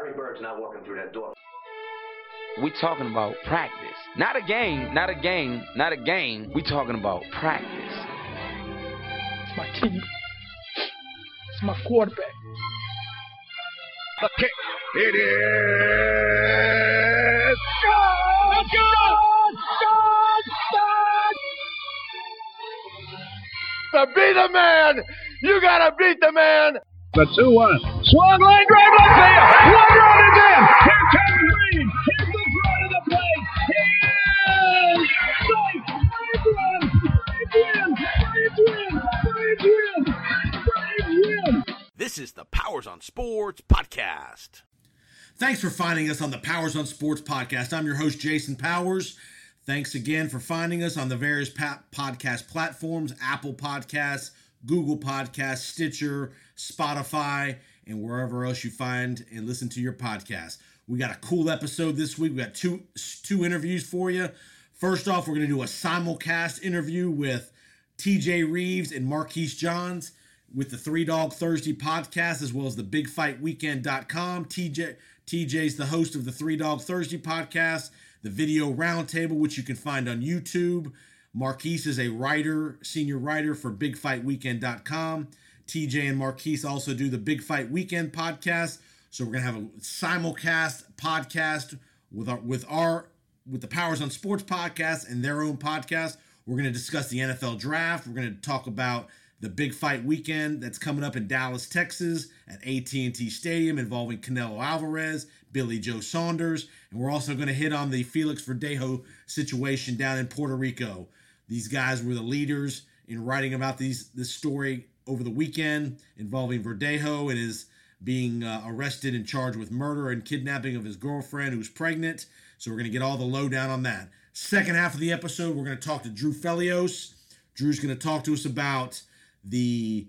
Larry Bird's not walking through that door. We talking about practice. Not a game, not a game, not a game. We talking about practice. It's my team. It's my quarterback. The kick. It is. God! God! God! God! To be the man, you gotta beat the man. The 2 1. Swung line drive left field. One run is in. Here comes Reed. Here's the front of the plate. He is safe. Braves run. Braves win. Braves win. Braves win. Braves win. This is the Powers on Sports podcast. Thanks for finding us on the Powers on Sports podcast. I'm your host, Jason Powers. Thanks again for finding us on the various pa- podcast platforms Apple Podcasts, Google Podcasts, Stitcher, Spotify, and wherever else you find and listen to your podcast. We got a cool episode this week. We got two two interviews for you. First off, we're going to do a simulcast interview with TJ Reeves and Marquise Johns with the Three Dog Thursday podcast, as well as the BigFightWeekend.com. TJ TJ's the host of the Three Dog Thursday podcast, the Video Roundtable, which you can find on YouTube. Marquise is a writer, senior writer for BigFightWeekend.com. TJ and Marquise also do the Big Fight Weekend podcast. So we're gonna have a simulcast podcast with our with our with the Powers on Sports podcast and their own podcast. We're gonna discuss the NFL draft. We're gonna talk about the big fight weekend that's coming up in Dallas, Texas at AT&T Stadium involving Canelo Alvarez, Billy Joe Saunders, and we're also going to hit on the Felix Verdejo situation down in Puerto Rico. These guys were the leaders in writing about these this story over the weekend involving Verdejo and his being uh, arrested and charged with murder and kidnapping of his girlfriend who's pregnant. So we're going to get all the lowdown on that. Second half of the episode, we're going to talk to Drew Felios. Drew's going to talk to us about the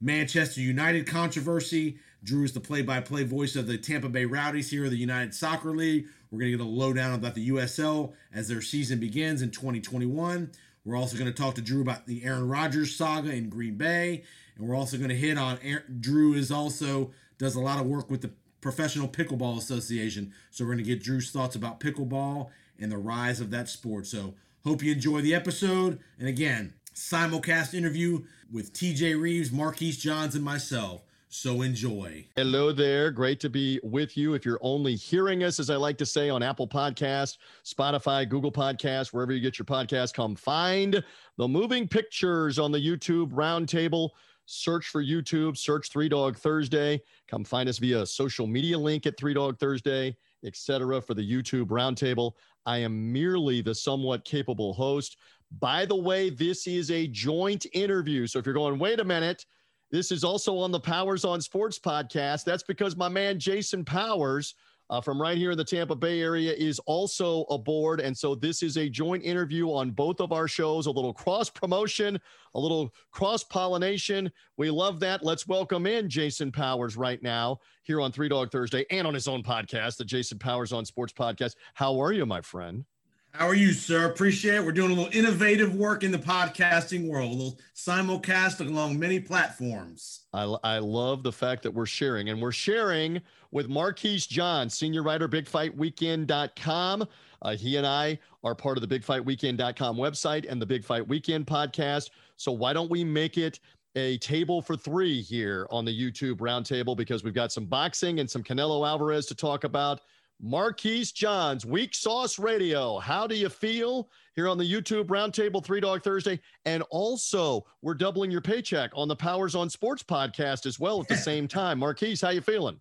Manchester United controversy. Drew is the play by play voice of the Tampa Bay Rowdies here of the United Soccer League. We're going to get a lowdown about the USL as their season begins in 2021. We're also going to talk to Drew about the Aaron Rodgers saga in Green Bay. And we're also going to hit on Aaron, Drew is also does a lot of work with the Professional Pickleball Association. So we're going to get Drew's thoughts about pickleball and the rise of that sport. So hope you enjoy the episode. And again, simulcast interview with TJ Reeves, Marquise Johns, and myself. So enjoy. Hello there. Great to be with you. If you're only hearing us, as I like to say, on Apple Podcast, Spotify, Google Podcast, wherever you get your podcast, come find the moving pictures on the YouTube roundtable. Search for YouTube, search Three Dog Thursday. Come find us via social media link at Three Dog Thursday, etc. for the YouTube roundtable. I am merely the somewhat capable host. By the way, this is a joint interview. So if you're going, wait a minute, this is also on the Powers on Sports podcast. That's because my man Jason Powers uh, from right here in the Tampa Bay area is also aboard. And so this is a joint interview on both of our shows, a little cross promotion, a little cross pollination. We love that. Let's welcome in Jason Powers right now here on Three Dog Thursday and on his own podcast, the Jason Powers on Sports podcast. How are you, my friend? How are you, sir? Appreciate it. We're doing a little innovative work in the podcasting world, a little simulcast along many platforms. I, I love the fact that we're sharing, and we're sharing with Marquise John, senior writer, bigfightweekend.com. Uh, he and I are part of the bigfightweekend.com website and the Big Fight Weekend podcast. So why don't we make it a table for three here on the YouTube roundtable because we've got some boxing and some Canelo Alvarez to talk about. Marquise Johns, Weak Sauce Radio. How do you feel here on the YouTube Roundtable Three Dog Thursday? And also, we're doubling your paycheck on the Powers on Sports podcast as well at the same time. Marquise, how you feeling?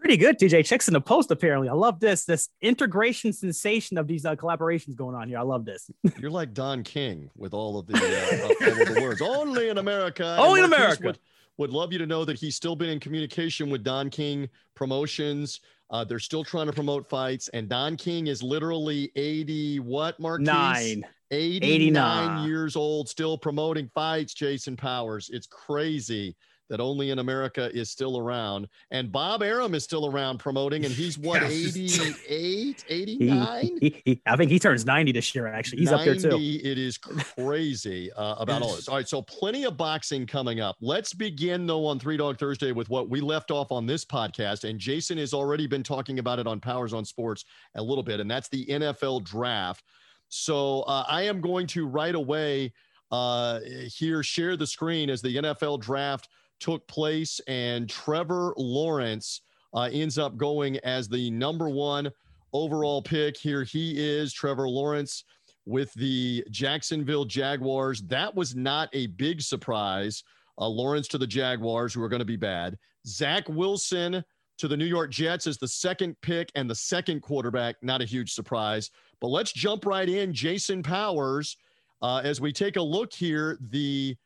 Pretty good, TJ. Checks in the post. Apparently, I love this. This integration sensation of these uh, collaborations going on here. I love this. You're like Don King with all of the uh, all of the words. Only in America. Only in America. Would, would love you to know that he's still been in communication with Don King Promotions. Uh, they're still trying to promote fights, and Don King is literally 80, what, Mark? Nine. 89, 89. years old, still promoting fights, Jason Powers. It's crazy that only in America is still around. And Bob Arum is still around promoting, and he's what, Yeah, 88, 89? he- he- I think he turns 90 this year, actually. He's up there too. It is crazy uh, about all this. All right, so plenty of boxing coming up. Let's begin though on Three Dog Thursday with what we left off on this podcast, and Jason has already been talking about it on Powers on Sports a little bit, and that's the NFL draft. So uh, I am going to right away uh, here share the screen as the NFL draft took place, and Trevor Lawrence uh, ends up going as the number one overall pick. Here he is, Trevor Lawrence with the Jacksonville Jaguars. That was not a big surprise. Uh, Lawrence to the Jaguars, who are going to be bad. Zach Wilson to the New York Jets as the second pick and the second quarterback. Not a huge surprise. But let's jump right in. Jason Powers, uh, as we take a look here, the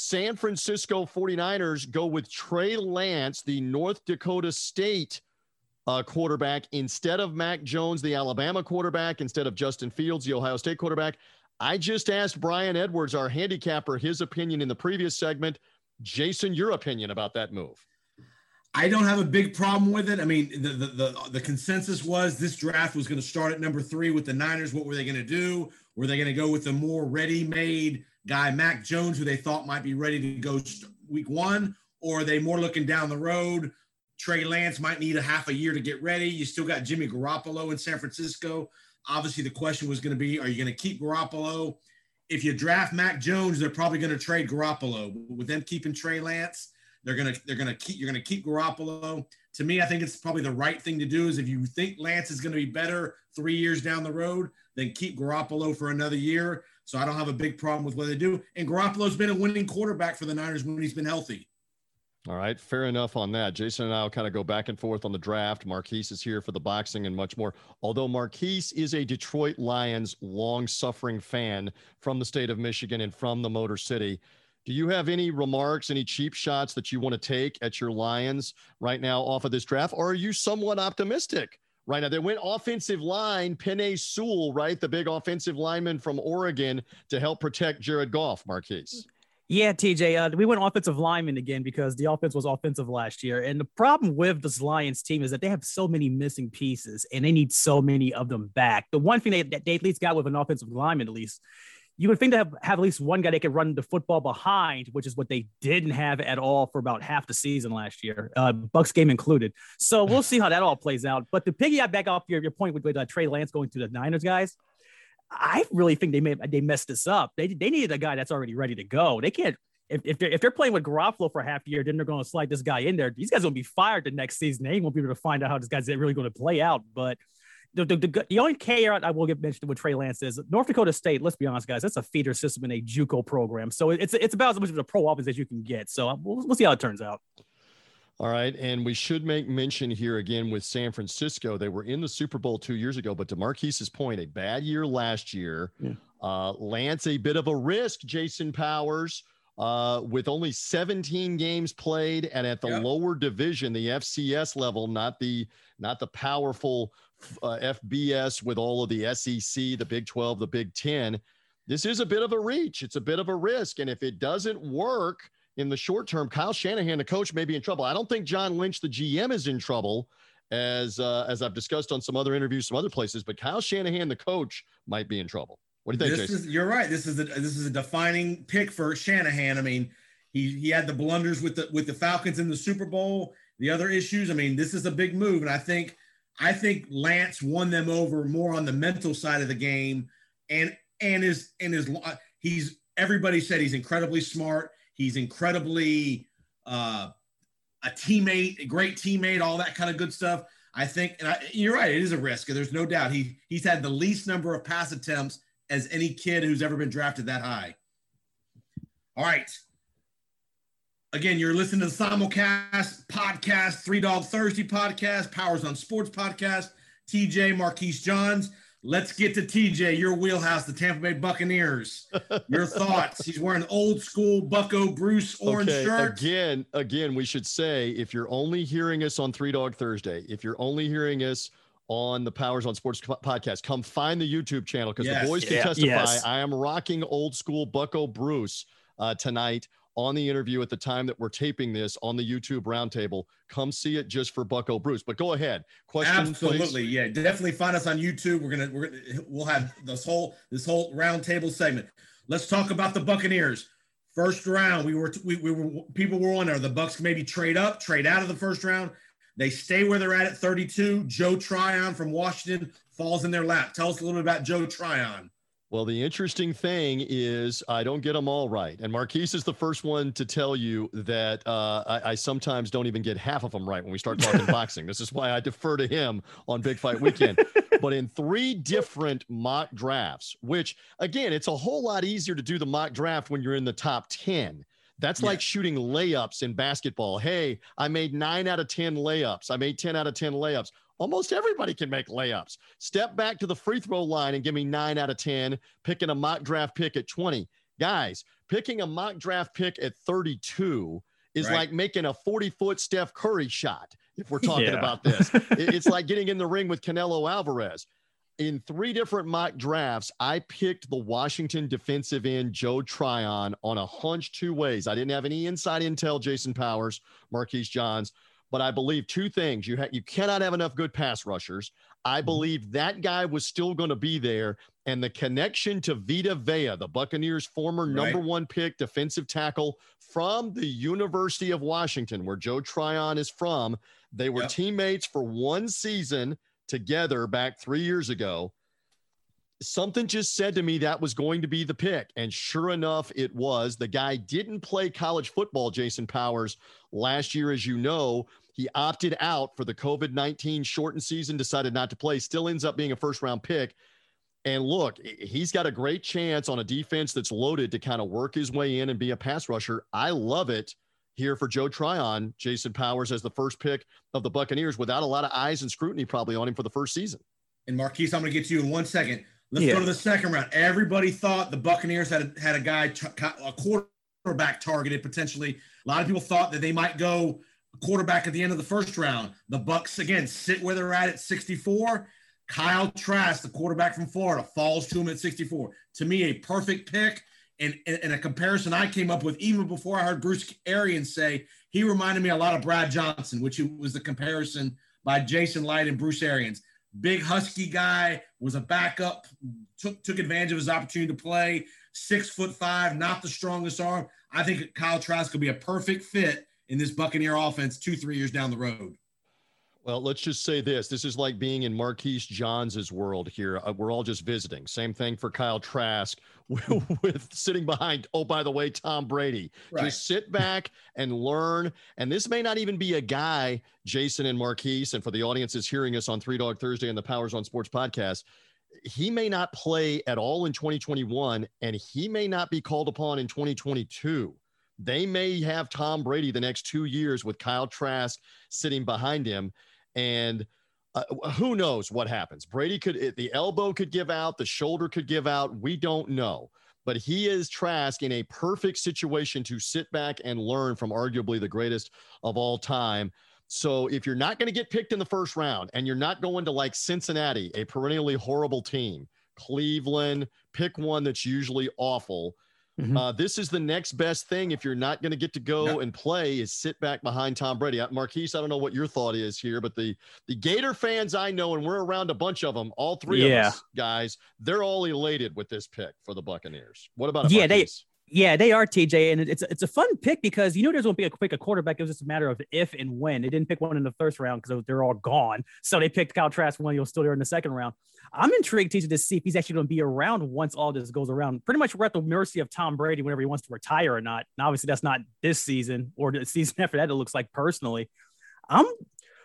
San Francisco 49ers go with Trey Lance, the North Dakota State uh, quarterback, instead of Mac Jones, the Alabama quarterback, instead of Justin Fields, the Ohio State quarterback. I just asked Brian Edwards, our handicapper, his opinion in the previous segment. Jason, your opinion about that move. I don't have a big problem with it. I mean, the the the, the consensus was this draft was going to start at number three with the Niners. What were they going to do? Were they going to go with the more ready-made guy, Mac Jones, who they thought might be ready to go week one, or are they more looking down the road? Trey Lance might need a half a year to get ready. You still got Jimmy Garoppolo in San Francisco. Obviously, the question was going to be, are you going to keep Garoppolo? If you draft Mac Jones, they're probably going to trade Garoppolo. With them keeping Trey Lance, they're gonna they're gonna keep you're gonna keep Garoppolo. To me, I think it's probably the right thing to do. Is if you think Lance is going to be better three years down the road, then keep Garoppolo for another year. So I don't have a big problem with what they do. And Garoppolo's been a winning quarterback for the Niners when he's been healthy. All right, fair enough on that. Jason and I will kind of go back and forth on the draft. Marquise is here for the boxing and much more. Although Marquise is a Detroit Lions long suffering fan from the state of Michigan and from the Motor City. Do you have any remarks, any cheap shots that you want to take at your Lions right now off of this draft? Or are you somewhat optimistic right now? They went offensive line, Penei Sewell, right? The big offensive lineman from Oregon to help protect Jared Goff, Marquise. Yeah, TJ, uh, we went offensive lineman again because the offense was offensive last year. And the problem with this Lions team is that they have so many missing pieces and they need so many of them back. The one thing they, that they at least got with an offensive lineman, at least, you would think to have, have at least one guy they could run the football behind, which is what they didn't have at all for about half the season last year, uh, Bucks game included. So we'll see how that all plays out. But to piggyback back off your, your point with, with uh, Trey Lance going to the Niners, guys, I really think they may they messed this up. They they needed a guy that's already ready to go. They can't if, if they're if they're playing with Garoppolo for half a year, then they're going to slide this guy in there. These guys will be fired the next season. They gonna be able to find out how this guy's really going to play out. But the, the, the, the only caveat I will get mentioned with Trey Lance is North Dakota State. Let's be honest, guys, that's a feeder system in a JUCO program, so it's it's about as much of a pro offense as you can get. So uh, we'll, we'll see how it turns out. All right. And we should make mention here again with San Francisco. They were in the Super Bowl two years ago, but to Marquise's point, a bad year last year. Yeah. Uh, Lance, a bit of a risk, Jason Powers, uh, with only 17 games played and at the Yep. lower division, the FCS level, not the not the powerful uh, FBS with all of the SEC, the Big 12, the Big 10. This is a bit of a reach. It's a bit of a risk. And if it doesn't work, in the short term, Kyle Shanahan, the coach, may be in trouble. I don't think John Lynch, the GM, is in trouble, as uh, as I've discussed on some other interviews, some other places. But Kyle Shanahan, the coach, might be in trouble. What do you think, This Jason? is you're right. This is a this is a defining pick for Shanahan. I mean, he he had the blunders with the with the Falcons in the Super Bowl. The other issues. I mean, this is a big move, and I think I think Lance won them over more on the mental side of the game, and and is and is he's everybody said he's incredibly smart. He's incredibly uh, a teammate, a great teammate, all that kind of good stuff. I think, and I, you're right, it is a risk. There's no doubt. He he's had the least number of pass attempts as any kid who's ever been drafted that high. All right. Again, you're listening to the simulcast podcast, Three Dog Thursday podcast, Powers on Sports podcast, TJ Marquise Johns. Let's get to TJ, your wheelhouse, the Tampa Bay Buccaneers. Your thoughts. He's wearing old school Bucco Bruce orange okay, shirt. again, again, we should say if you're only hearing us on Three Dog Thursday, if you're only hearing us on the Powers on Sports podcast, come find the YouTube channel because Yes. the boys can Yeah, testify. yes. I am rocking old school Bucco Bruce uh, tonight on the interview at the time that we're taping this on the YouTube roundtable. Come see it just for Bucco Bruce. But go ahead. Question, Absolutely, please. yeah. Definitely find us on YouTube. We're gonna we're gonna we'll have this whole this whole roundtable segment. Let's talk about the Buccaneers. First round, we were we, we were people were on there. The Bucks maybe trade up, trade out of the first round. They stay where they're at at 32. Joe Tryon from Washington falls in their lap. Tell us a little bit about Joe Tryon. Well, the interesting thing is I don't get them all right. And Marquise is the first one to tell you that uh, I, I, sometimes don't even get half of them right when we start talking boxing. This is why I defer to him on Big Fight Weekend. but in three different mock drafts, which again, it's a whole lot easier to do the mock draft when you're in the top 10. That's yeah. like shooting layups in basketball. Hey, I made nine out of 10 layups. I made 10 out of 10 layups. Almost everybody can make layups. Step back to the free throw line and give me nine out of 10, picking a mock draft pick at 20. Guys, picking a mock draft pick at 32 is right. like making a 40 foot Steph Curry shot. If we're talking yeah. about this, it's like getting in the ring with Canelo Alvarez. In three different mock drafts, I picked the Washington defensive end Joe Tryon on a hunch two ways. I didn't have any inside intel, Jason Powers, Marquise Johns, but I believe two things. You ha- you cannot have enough good pass rushers. I mm-hmm. believe that guy was still going to be there. And the connection to Vita Vea, the Buccaneers' former right. number one pick defensive tackle from the University of Washington, where Joe Tryon is from, they were yep. teammates for one season together back three years ago something just said to me that was going to be the pick. And sure enough, it was. The guy didn't play college football, Jason Powers, last year, as you know. He opted out for the COVID 19 shortened season, decided not to play, still ends up being a first round pick. And look, he's got a great chance on a defense that's loaded to kind of work his way in and be a pass rusher. I love it here for Joe Tryon, Jason Powers as the first pick of the Buccaneers without a lot of eyes and scrutiny probably on him for the first season. And Marquise, I'm going to get to you in one second. Let's yeah. go to the second round. Everybody thought the Buccaneers had a, had a guy, a quarterback targeted potentially. A lot of people thought that they might go quarterback at the end of the first round. The Bucks again sit where they're at at 64. Kyle Trask, the quarterback from Florida, falls to him at 64. To me, a perfect pick. And, and a comparison I came up with even before I heard Bruce Arians say he reminded me a lot of Brad Johnson, which was the comparison by Jason Licht and Bruce Arians big husky guy, was a backup, took took advantage of his opportunity to play. Six foot five, not the strongest arm. I think Kyle Trask could be a perfect fit in this Buccaneer offense two, three years down the road. Well, let's just say this. This is like being in Marquise Johns' world here. Uh, we're all just visiting. Same thing for Kyle Trask with, with, sitting behind, oh, by the way, Tom Brady. Right. Just sit back and learn. And this may not even be a guy, Jason and Marquise, and for the audiences hearing us on Three Dog Thursday and the Powers on Sports podcast, he may not play at all in 2021, and he may not be called upon in 2022. They may have Tom Brady the next two years with Kyle Trask sitting behind him. And uh, who knows what happens? Brady could, the elbow could give out, the shoulder could give out. We don't know. But he is Trask in a perfect situation to sit back and learn from arguably the greatest of all time. So if you're not going to get picked in the first round and you're not going to like Cincinnati, a perennially horrible team, Cleveland, pick one that's usually awful. Mm-hmm. Uh, this is the next best thing if you're not going to get to go and play is sit back behind Tom Brady. Marquise, I don't know what your thought is here, but the the Gator fans I know, and we're around a bunch of them, all three yeah. of us guys, they're all elated with this pick for the Buccaneers. What about yeah, Marquise? Yeah they are TJ, and it's it's a fun pick because you know there's going to be a quick a quarterback. It was just a matter of if and when. They didn't pick one in the first round because they're all gone, so they picked Kyle Trask one. You'll still there in the second round. I'm intrigued to, to see if he's actually going to be around once all this goes around. Pretty much we're at the mercy of Tom Brady whenever he wants to retire or not. And obviously that's not this season or the season after that. It looks like personally, I'm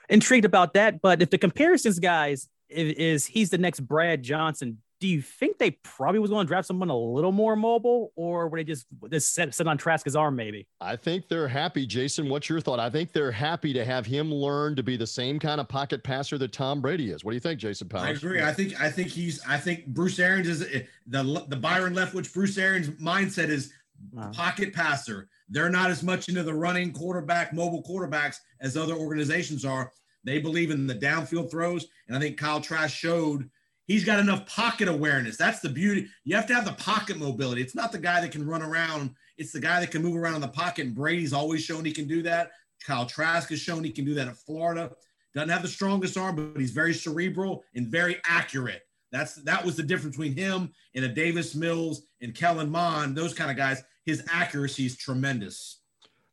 intrigued about that. But if the comparisons, guys, is, is he's the next Brad Johnson, do you think they probably was going to draft someone a little more mobile, or were they just just set, set on Trask's arm? Maybe. I think they're happy. Jason, what's your thought? I think they're happy to have him learn to be the same kind of pocket passer that Tom Brady is. What do you think, Jason Powers? I agree. I think I think he's. I think Bruce Arians is the the Byron Leftwich. Bruce Arians mindset is wow. pocket passer. They're not as much into the running quarterback, mobile quarterbacks as other organizations are. They believe in the downfield throws, and I think Kyle Trask showed he's got enough pocket awareness. That's the beauty. You have to have the pocket mobility. It's not the guy that can run around It's the guy that can move around in the pocket, and Brady's always shown he can do that. Kyle Trask has shown he can do that at Florida. Doesn't have the strongest arm, but he's very cerebral and very accurate. That's that was the difference between him and a Davis Mills and Kellen Mond, those kind of guys. His accuracy is tremendous.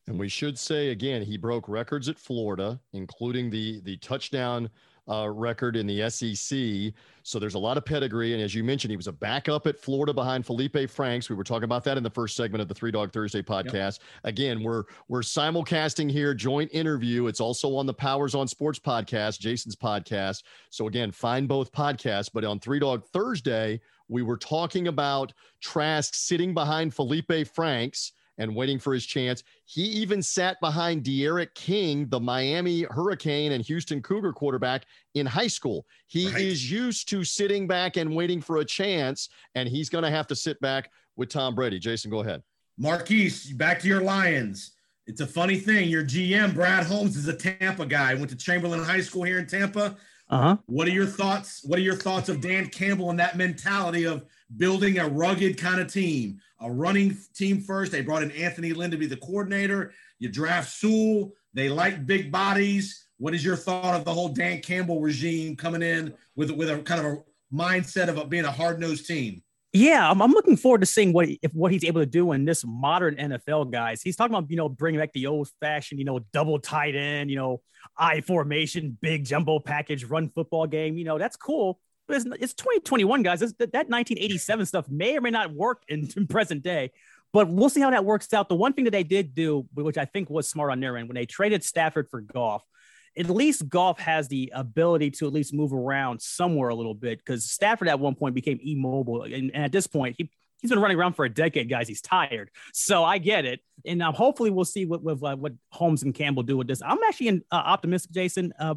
And we should say again, he broke records at Florida, including the the touchdown uh, record in the SEC. So there's a lot of pedigree. And as you mentioned, he was a backup at Florida behind Felipe Franks. We were talking about that in the first segment of the Three Dog Thursday podcast. Yep. Again, we're we're simulcasting here, joint interview. It's also on the Powers on Sports podcast, Jason's podcast. So again, find both podcasts. But on Three Dog Thursday, we were talking about Trask sitting behind Felipe Franks and waiting for his chance. He even sat behind D'Eriq King, the Miami Hurricane and Houston Cougar quarterback in high school. He right. is used to sitting back and waiting for a chance, and he's going to have to sit back with Tom Brady. Jason, go ahead. Marquise, back to your Lions. It's a funny thing. Your GM, Brad Holmes, is a Tampa guy. Went to Chamberlain High School here in Tampa. Uh-huh. What are your thoughts? What are your thoughts of Dan Campbell and that mentality of building a rugged kind of team, a running team first? They brought in Anthony Lynn to be the coordinator. You draft Sewell. They like big bodies. What is your thought of the whole Dan Campbell regime coming in with with a kind of a mindset of being a hard nosed team? Yeah, I'm, I'm, looking forward to seeing what if what he's able to do in this modern NFL, guys. He's talking about you know bringing back the old fashioned you know double tight end, you know I formation, big jumbo package, run football game. You know that's cool, it's, it's 2021, guys. It's, that, that 1987 stuff may or may not work in, in present day. But we'll see how that works out. The one thing that they did do, which I think was smart on their end, when they traded Stafford for Goff, at least Goff has the ability to at least move around somewhere a little bit because Stafford at one point became immobile. And, and, at this point, he, he's been running around for a decade, guys. He's tired. So I get it. And uh, hopefully we'll see what, what, what Holmes and Campbell do with this. I'm actually uh, optimistic, Jason. Uh,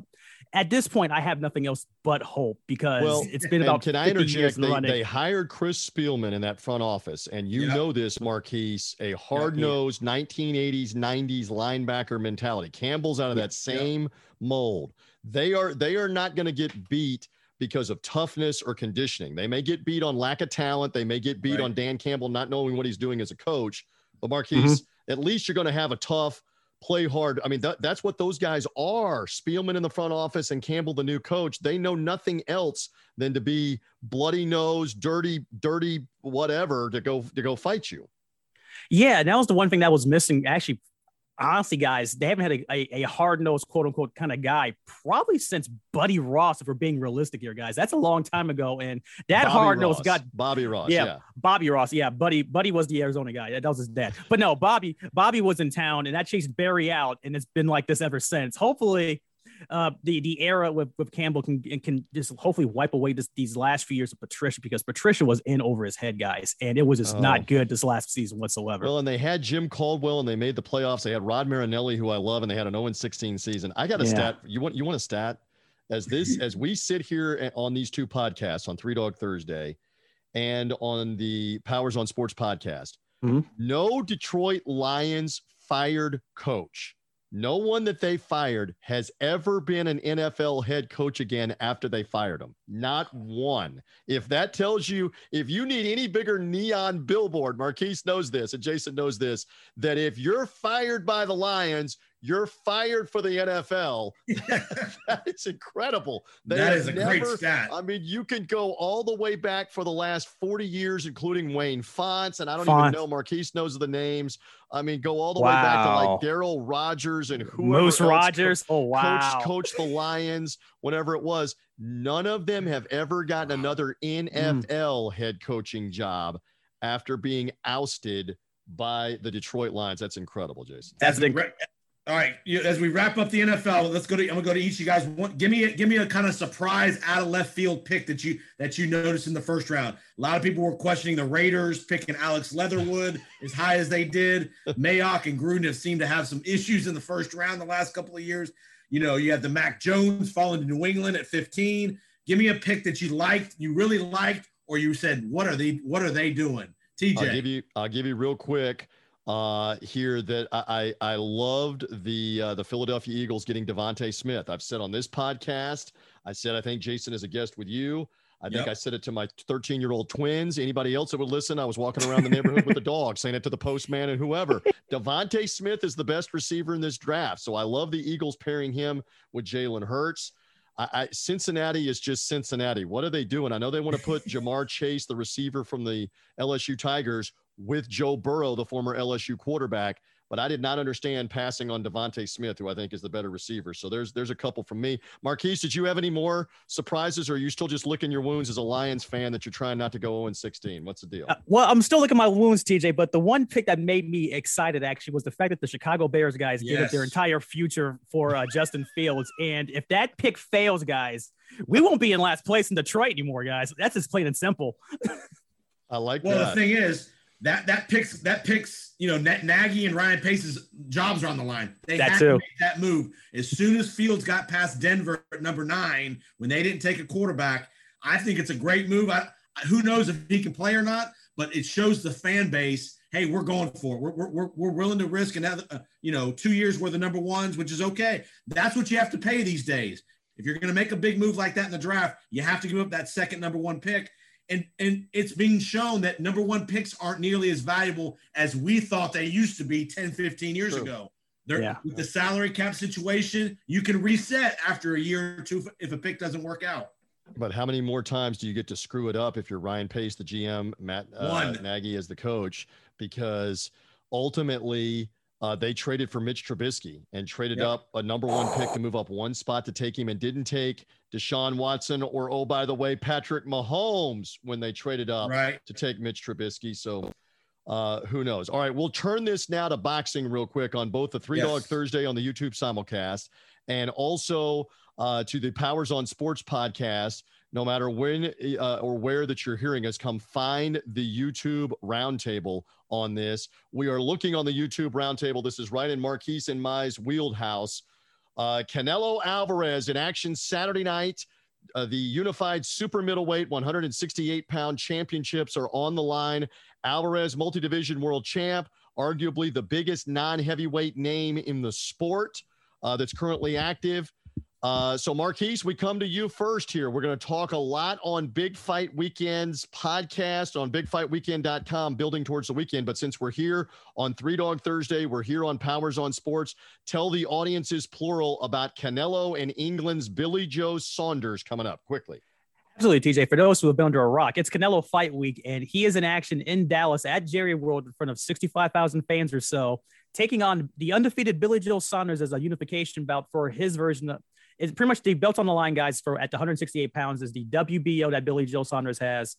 at this point, I have nothing else but hope because well, it's been about. Can I interject? They, they, hired Chris Spielman in that front office, and you know this, Marquise, a hard nosed 1980s, 90s linebacker mentality. Campbell's out of that same mold. They are they are not going to get beat because of toughness or conditioning. They may get beat on lack of talent. They may get beat right. on Dan Campbell not knowing what he's doing as a coach. But Marquise, mm-hmm. at least you're going to have a tough play hard. I mean, that, that's what those guys are. Spielman in the front office and Campbell, the new coach, they know nothing else than to be bloody nose, dirty, dirty, whatever to go to go fight you. Yeah, that was the one thing that was missing actually honestly, guys, they haven't had a, a, a hard nosed, quote unquote, kind of guy probably since Buddy Ross, if we're being realistic here, guys. That's a long time ago. And that hard nosed got Bobby Ross. Yeah, yeah, Bobby Ross. Yeah. Buddy, Buddy was the Arizona guy. That was his dad. But no, Bobby, Bobby was in town and that chased Barry out. And it's been like this ever since. Hopefully, uh, the the era with, with Campbell can can just hopefully wipe away this, these last few years of Patricia because Patricia was in over his head, guys, and it was just oh. not good this last season whatsoever. Well, and they had Jim Caldwell and they made the playoffs. They had Rod Marinelli, who I love, and they had an 0 16 season. I got a yeah. stat. You want you want a stat? As this as we sit here on these two podcasts on Three Dog Thursday and on the Powers on Sports podcast, mm-hmm. no Detroit Lions fired coach no one that they fired has ever been an NFL head coach again after they fired him. Not one. If that tells you, if you need any bigger neon billboard, Marquise knows this and Jason knows this, that if you're fired by the Lions, you're fired for the NFL. that is incredible. They that is a never, great stat. I mean, you can go all the way back for the last 40 years, including Wayne Fontes, and I don't Fonts. even know. Marquise knows the names. I mean, go all the wow. way back to like Darryl Rogers and whoever Moose Rogers. oh wow, coach, coach the Lions, whatever it was. None of them have ever gotten another NFL mm. head coaching job after being ousted by the Detroit Lions. That's incredible, Jason. That's an all right, as we wrap up the NFL, let's go to. I'm gonna go to each of you guys. One, give me a, give me a kind of surprise out of left field pick that you that you noticed in the first round. A lot of people were questioning the Raiders picking Alex Leatherwood as high as they did. Mayock and Gruden have seemed to have some issues in the first round the last couple of years. You know, you had the Mac Jones falling to New England at 15. Give me a pick that you liked, you really liked, or you said, "What are they? What are they doing?" TJ, I'll give you. I'll give you real quick uh, here that I, I loved the uh, the Philadelphia Eagles getting DeVonta Smith. I've said on this podcast, I said I think Jason is a guest with you. I think Yep. I said it to my 13 year old twins. Anybody else that would listen, I was walking around the neighborhood with a dog, saying it to the postman and whoever. DeVonta Smith is the best receiver in this draft. So I love the Eagles pairing him with Jalen Hurts. I, I, Cincinnati is just Cincinnati. What are they doing? I know they want to put Ja'Marr Chase, the receiver from the LSU Tigers, with Joe Burrow, the former LSU quarterback. But I did not understand passing on DeVonta Smith, who I think is the better receiver. So there's there's a couple from me. Marquise, did you have any more surprises, or are you still just licking your wounds as a Lions fan that you're trying not to go 0 16? What's the deal? Uh, well, I'm still licking my wounds, TJ. But the one pick that made me excited actually was the fact that the Chicago Bears guys gave up their entire future for uh, Justin Fields. And if that pick fails, guys, we won't be in last place in Detroit anymore, guys. That's just plain and simple. I like Well, that. the thing is that that picks that picks you know Matt Nagy and Ryan Pace's jobs are on the line. They That had too. to make that move as soon as Fields got past Denver at number nine when they didn't take a quarterback. I think it's a great move. I, who knows if he can play or not, but it shows the fan base. Hey, we're going for it. We're, we're, we're, willing to risk another, uh, you know, two years worth of number ones, which is okay. That's what you have to pay these days. If you're going to make a big move like that in the draft, you have to give up that second number one pick and and it's being shown that number one picks aren't nearly as valuable as we thought they used to be 10 15 years True. ago They're, Yeah. with the salary cap situation you can reset after a year or two if- if a pick doesn't work out But how many more times do you get to screw it up if you're Ryan Pace, the GM, Matt uh, One. Nagy as the coach? Because ultimately, uh, they traded for Mitch Trubisky and traded Yep. up a number one pick to move up one spot to take him and didn't take Deshaun Watson or, oh, by the way, Patrick Mahomes when they traded up right to take Mitch Trubisky. So uh, who knows? All right, we'll turn this now to boxing real quick on both the Three Yes. Dog Thursday on the YouTube simulcast and also uh, to the Powers on Sports podcast. No matter when uh, or where that you're hearing us, come find the YouTube roundtable on this. We are looking on the YouTube roundtable. This is right in Marquise and Mize wheelhouse. Uh, Canelo Alvarez in action Saturday night. Uh, the unified super middleweight 168 pound championships are on the line. Alvarez, multi division world champ, arguably the biggest non heavyweight name in the sport uh, that's currently active. Uh, so, Marquise, we come to you first here. We're going to talk a lot on Big Fight Weekend's podcast on bigfightweekend.com, building towards the weekend. But since we're here on Three Dog Thursday, we're here on Powers on Sports. Tell the audiences, plural, about Canelo and England's Billy Joe Saunders coming up quickly. Absolutely, TJ. For those who have been under a rock, it's Canelo Fight Week, and he is in action in Dallas at Jerry World in front of 65,000 fans or so, taking on the undefeated Billy Joe Saunders as a unification bout for his version of it's pretty much the belt on the line, guys, for at the 168 pounds is the WBO that Billy Joe Saunders has,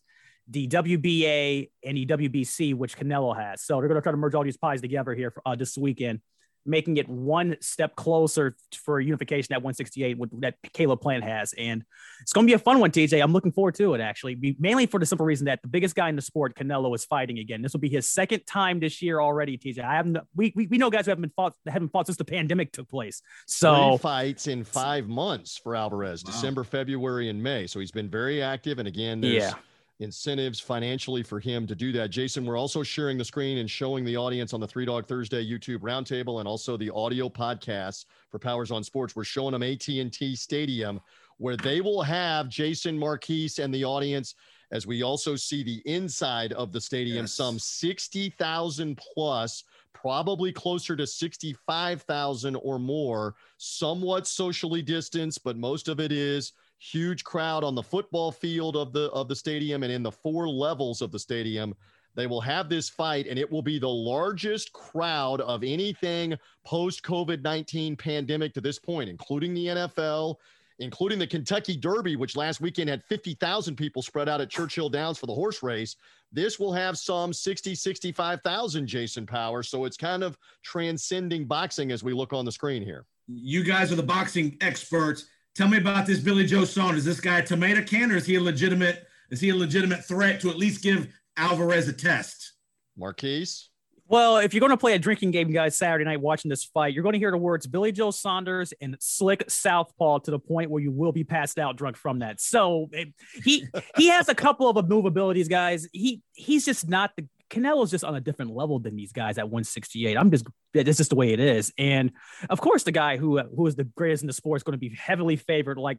the WBA and the WBC, which Canelo has. So they're going to try to merge all these pies together here for, uh, this weekend, making it one step closer for unification at 168 with, that Caleb Plant has. And it's going to be a fun one, TJ. I'm looking forward to it, actually, mainly for the simple reason that the biggest guy in the sport, Canelo, is fighting again. This will be his second time this year already, TJ. I haven't, we, we, we know guys who haven't been fought, haven't fought since the pandemic took place. So, Three fights in five months for Alvarez, Wow. December, February, and May. So he's been very active. And again, Yeah. Incentives financially for him to do that. Jason, we're also sharing the screen and showing the audience on the Three Dog Thursday YouTube roundtable and also the audio podcast for Powers on Sports. We're showing them AT&T Stadium where they will have Jason Marquise and the audience as we also see the inside of the stadium, Yes. some 60,000 plus, probably closer to 65,000 or more, somewhat socially distanced, but most of it is huge crowd on the football field of the of the stadium and in the four levels of the stadium. They will have this fight, and it will be the largest crowd of anything post COVID 19 pandemic to this point, including the NFL, including the Kentucky Derby, which last weekend had 50,000 people spread out at Churchill Downs for the horse race. This will have some 60, 65,000 Jason Power. So it's kind of transcending boxing as we look on the screen here. you guys are the boxing experts tell me about this billy joe saunders is this guy a tomato can or is he a legitimate is he a legitimate threat to at least give alvarez a test Marquise? well, if you're going to play a drinking game, guys, Saturday night watching this fight, you're going to hear the words Billy Joe Saunders and slick southpaw to the point where you will be passed out drunk from that. So it- he he has a couple of move abilities, guys. He he's just not the Canelo's just on a different level than these guys at 168. I'm just that's just the way it is. And of course, the guy who who is the greatest in the sport is going to be heavily favored, like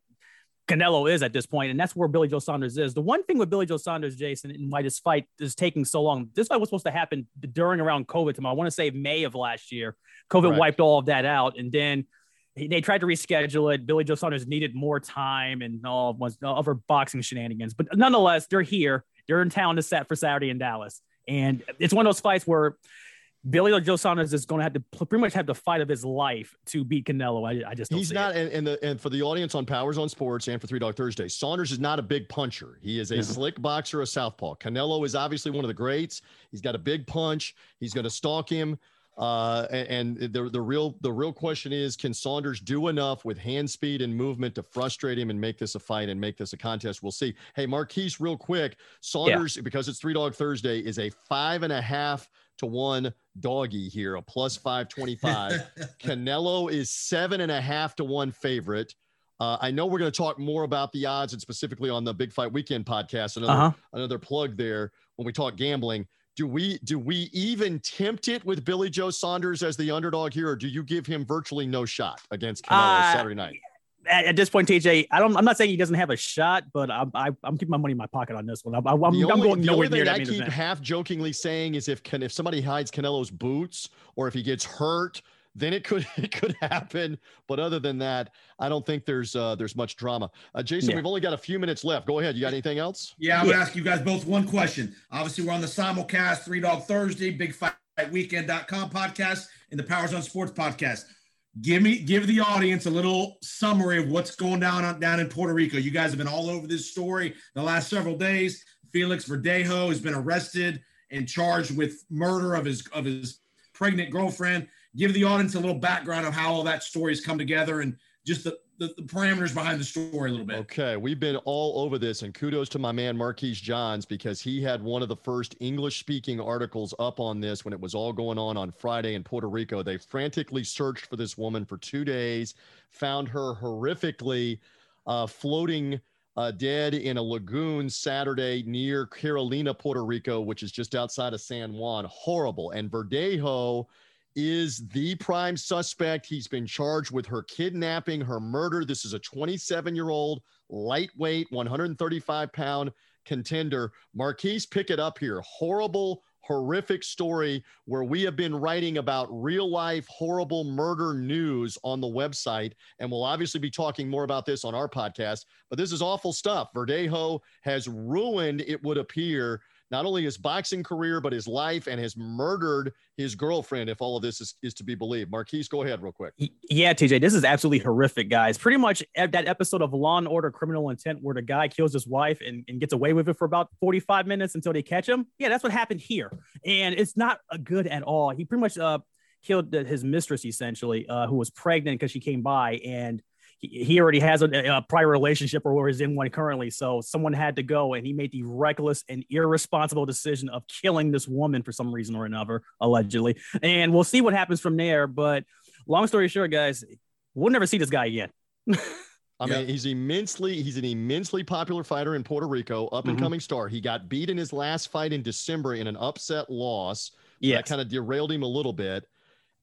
Canelo is at this point, and that's where Billy Joe Saunders is. The one thing with Billy Joe Saunders, Jason, and why this fight is taking so long, this fight was supposed to happen during around COVID time. I want to say May of last year. COVID Correct. wiped all of that out, and then they tried to reschedule it. Billy Joe Saunders needed more time and all of other boxing shenanigans, but nonetheless, they're here. They're in town to set for Saturday in Dallas, and it's one of those fights where. Billy or Joe Saunders is going to have to pretty much have the fight of his life to beat Canelo. I, I just don't He's not, and, and, the, and for the audience on Powers on Sports and for Three Dog Thursday, Saunders is not a big puncher. He is a slick boxer, a southpaw. Canelo is obviously one of the greats. He's got a big punch. He's going to stalk him. Uh, and, the the real the real question is, can Saunders do enough with hand speed and movement to frustrate him and make this a fight and make this a contest? We'll see. Hey, Marquise, real quick, Saunders because it's Three Dog Thursday is a five and a half to one doggy here, a plus five twenty five. Canelo is seven and a half to one favorite. Uh, I know we're going to talk more about the odds and specifically on the Big Fight Weekend podcast. Another Uh-huh. another plug there when we talk gambling. Do we do we even tempt it with Billy Joe Saunders as the underdog here, or do you give him virtually no shot against Canelo Uh, Saturday night? at, at this point, TJ, I don't. I'm not saying he doesn't have a shot, but I'm I, I'm keeping my money in my pocket on this one. I'm, I'm, the I'm only, going the nowhere only thing that I keep half jokingly saying is if can if somebody hides Canelo's boots or if he gets hurt, then it could it could happen. But other than that, I don't think there's uh, there's much drama. Uh, Jason, Yeah. we've only got a few minutes left. Go ahead. You got anything else? Yeah, I'm gonna ask you guys both one question. Obviously, we're on the simulcast, Three Dog Thursday, Big Fight Weekend.com podcast, and the Powers on Sports podcast. Give me give the audience a little summary of what's going down on, down in Puerto Rico. You guys have been all over this story the last several days. Felix Verdejo has been arrested and charged with murder of his of his pregnant girlfriend. Give the audience a little background of how all that story's come together and just the, the, the parameters behind the story a little bit. Okay, we've been all over this, and kudos to my man Marquise Johns because he had one of the first English-speaking articles up on this when it was all going on on Friday in Puerto Rico. They frantically searched for this woman for two days, found her horrifically uh, floating uh, dead in a lagoon Saturday near Carolina, Puerto Rico, which is just outside of San Juan. Horrible. And Verdejo is the prime suspect. He's been charged with her kidnapping, her murder. This is a 27 year old lightweight, 135 pound contender. Marquise, pick it up here. Horrible, horrific story where we have been writing about real life horrible murder news on the website. And we'll obviously be talking more about this on our podcast. But this is awful stuff. Verdejo has ruined, it would appear, not only his boxing career, but his life and has murdered his girlfriend, if all of this is, is to be believed. Marquise, go ahead real quick. Yeah, TJ, this is absolutely horrific, guys. Pretty much that episode of Law and Order Criminal Intent where the guy kills his wife and, and gets away with it for about 45 minutes until they catch him. Yeah, that's what happened here. And it's not good at all. He pretty much uh, killed his mistress, essentially, uh, who was pregnant because she came by. And he, he already has a, a prior relationship or is in one currently. So someone had to go and he made the reckless and irresponsible decision of killing this woman for some reason or another, allegedly. And we'll see what happens from there. But long story short, guys, we'll never see this guy again. I mean, he's immensely he's an immensely popular fighter in Puerto Rico, up and Mhm. coming star. He got beat in his last fight in December in an upset loss. Yes. That kind of derailed him a little bit.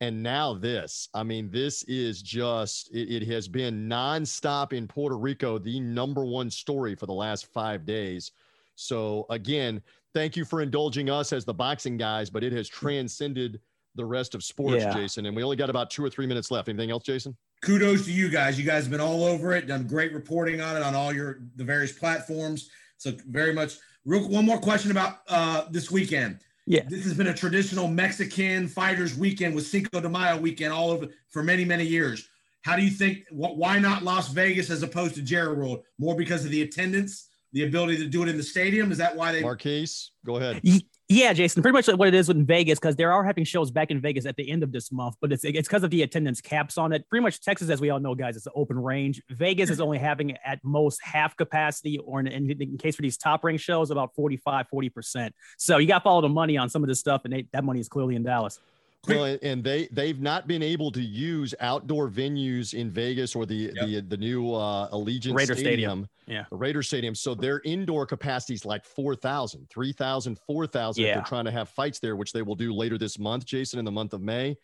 And now this, I mean, this is just it, it has been nonstop in Puerto Rico, the number one story for the last five days. So again, thank you for indulging us as the boxing guys, but it has transcended the rest of sports, Yeah. Jason. And we only got about two or three minutes left. Anything else, Jason? kudos to you guys. You guys have been all over it, done great reporting on it on all your the various platforms. So very much. Real one more question about uh, this weekend. Yeah. This has been a traditional Mexican fighters weekend with Cinco de Mayo weekend all over for many many years. How do you think? Wh- why not Las Vegas as opposed to Jerry World? More because of the attendance, the ability to do it in the stadium. Is that why they? Marquise, go ahead. Y- Yeah, Jason, pretty much what it is in Vegas because they are having shows back in Vegas at the end of this month, but it's it's because of the attendance caps on it. Pretty much Texas, as we all know, guys, it's an open range. Vegas is only having at most half capacity, or in, in, in case for these top ring shows, about 45, 40%. So you got to follow the money on some of this stuff, and they, that money is clearly in Dallas. Well, and- they they've not been able to use outdoor venues in Vegas or the the the new uh, Allegiant Raider Stadium, Stadium. Yeah. the Raider Stadium. So their indoor capacity is like 4,000, 3,000, 4,000 Yeah. they're trying to have fights there, which they will do later this month, Jason, in the month of May.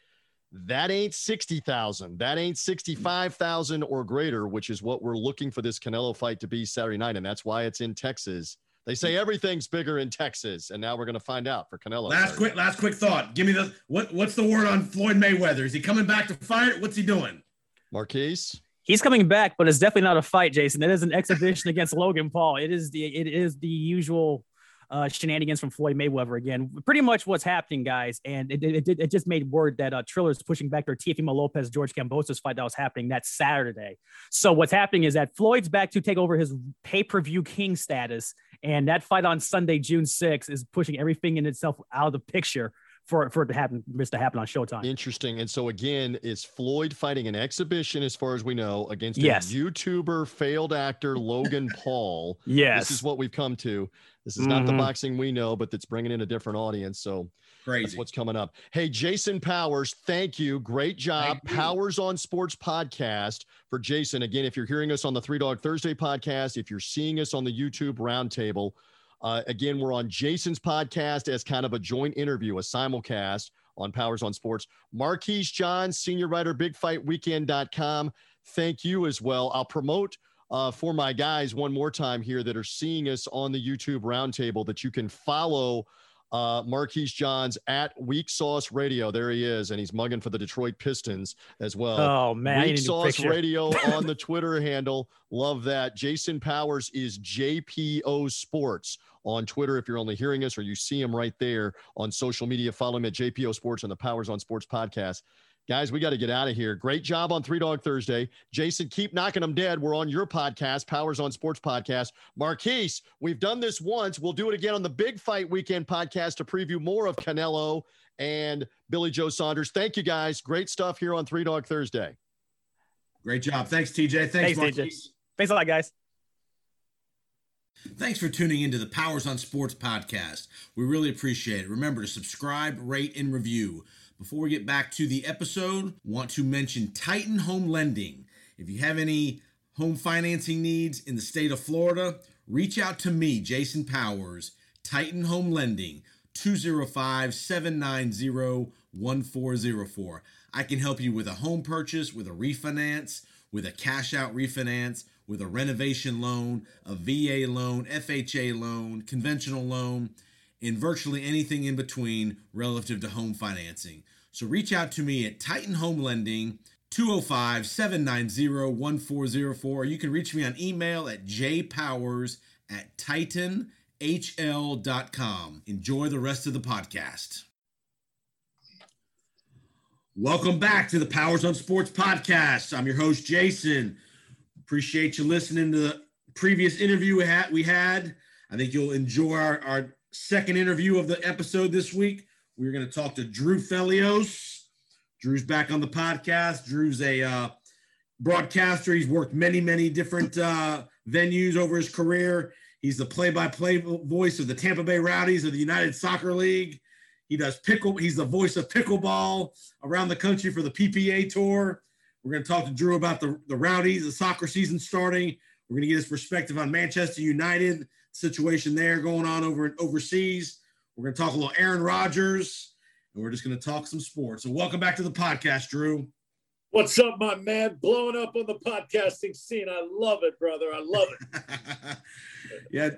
That ain't 60,000. That ain't 65,000 or greater, which is what we're looking for this Canelo fight to be Saturday night. And that's why it's in Texas. They say everything's bigger in Texas, and now we're going to find out for Canelo. Last quick, last quick thought. Give me the what? What's the word on Floyd Mayweather? Is he coming back to fight? What's he doing? Marquise. He's coming back, but it's definitely not a fight, Jason. It is an exhibition against Logan Paul. It is the it is the usual uh, shenanigans from Floyd Mayweather again. Pretty much what's happening, guys. And it, it, it, it just made word that uh, Triller's pushing back their Teofimo Lopez George Kambosos fight that was happening that Saturday. So what's happening is that Floyd's back to take over his pay per view king status, and that fight on Sunday, June 6th, is pushing everything in itself out of the picture for, for it to happen, this to happen on Showtime. Interesting. And so again, is Floyd fighting an exhibition, as far as we know, against yes. a YouTuber, failed actor Logan Paul? yes, this is what we've come to. This is not Mhm. the boxing we know, but that's bringing in a different audience. So Crazy. that's what's coming up. Hey, Jason Powers, thank you. Great job. You. Powers on Sports podcast for Jason. Again, if you're hearing us on the Three Dog Thursday podcast, if you're seeing us on the YouTube roundtable, uh, again, we're on Jason's podcast as kind of a joint interview, a simulcast on Powers on Sports. Marquise John, senior writer, bigfightweekend.com. Thank you as well. I'll promote uh, for my guys one more time here that are seeing us on the YouTube roundtable that you can follow uh, Marquise Johns at Weak Sauce Radio. There he is, and he's mugging for the Detroit Pistons as well. Oh man, Weak Sauce. Radio on the Twitter handle. Love that. Jason Powers is JPO Sports on Twitter. If you're only hearing us or you see him right there on social media, follow him at JPO Sports on the Powers on Sports podcast. Guys, we got to get out of here. Great job on Three Dog Thursday. Jason, keep knocking them dead. We're on your podcast, Powers on Sports podcast. Marquise, we've done this once. We'll do it again on the Big Fight Weekend podcast to preview more of Canelo and Billy Joe Saunders. Thank you, guys. Great stuff here on Three Dog Thursday. Great job. Thanks, TJ. Thanks, Thanks, TJ. Marquise. Thanks a lot, guys. Thanks for tuning into the Powers on Sports podcast. We really appreciate it. Remember to subscribe, rate, and review. Before we get back to the episode, want to mention Titan Home Lending. If you have any home financing needs in the state of Florida, reach out to me, Jason Powers, Titan Home Lending, 205 790 1404. I can help you with a home purchase, with a refinance, with a cash out refinance, with a renovation loan, a VA loan, FHA loan, conventional loan, and virtually anything in between relative to home financing. So reach out to me at Titan Home Lending, 205 790 1404. You can reach me on email at jpowers at titanhl.com. Enjoy the rest of the podcast. Welcome back to the Powers on Sports podcast. I'm your host, Jason. Appreciate you listening to the previous interview we had. We had. I think you'll enjoy our, our second interview of the episode this week. We're going to talk to Drew Felios. Drew's back on the podcast. Drew's a uh, broadcaster. He's worked many, many different uh, venues over his career. He's the play-by-play voice of the Tampa Bay Rowdies of the United Soccer League. He does pickle. He's the voice of pickleball around the country for the PPA tour. We're going to talk to Drew about the, the Rowdies, the soccer season starting. We're going to get his perspective on Manchester United situation there going on over overseas. We're going to talk a little Aaron Rodgers, and we're just going to talk some sports. So, welcome back to the podcast, Drew. What's up, my man? Blowing up on the podcasting scene. I love it, brother. I love it. yeah,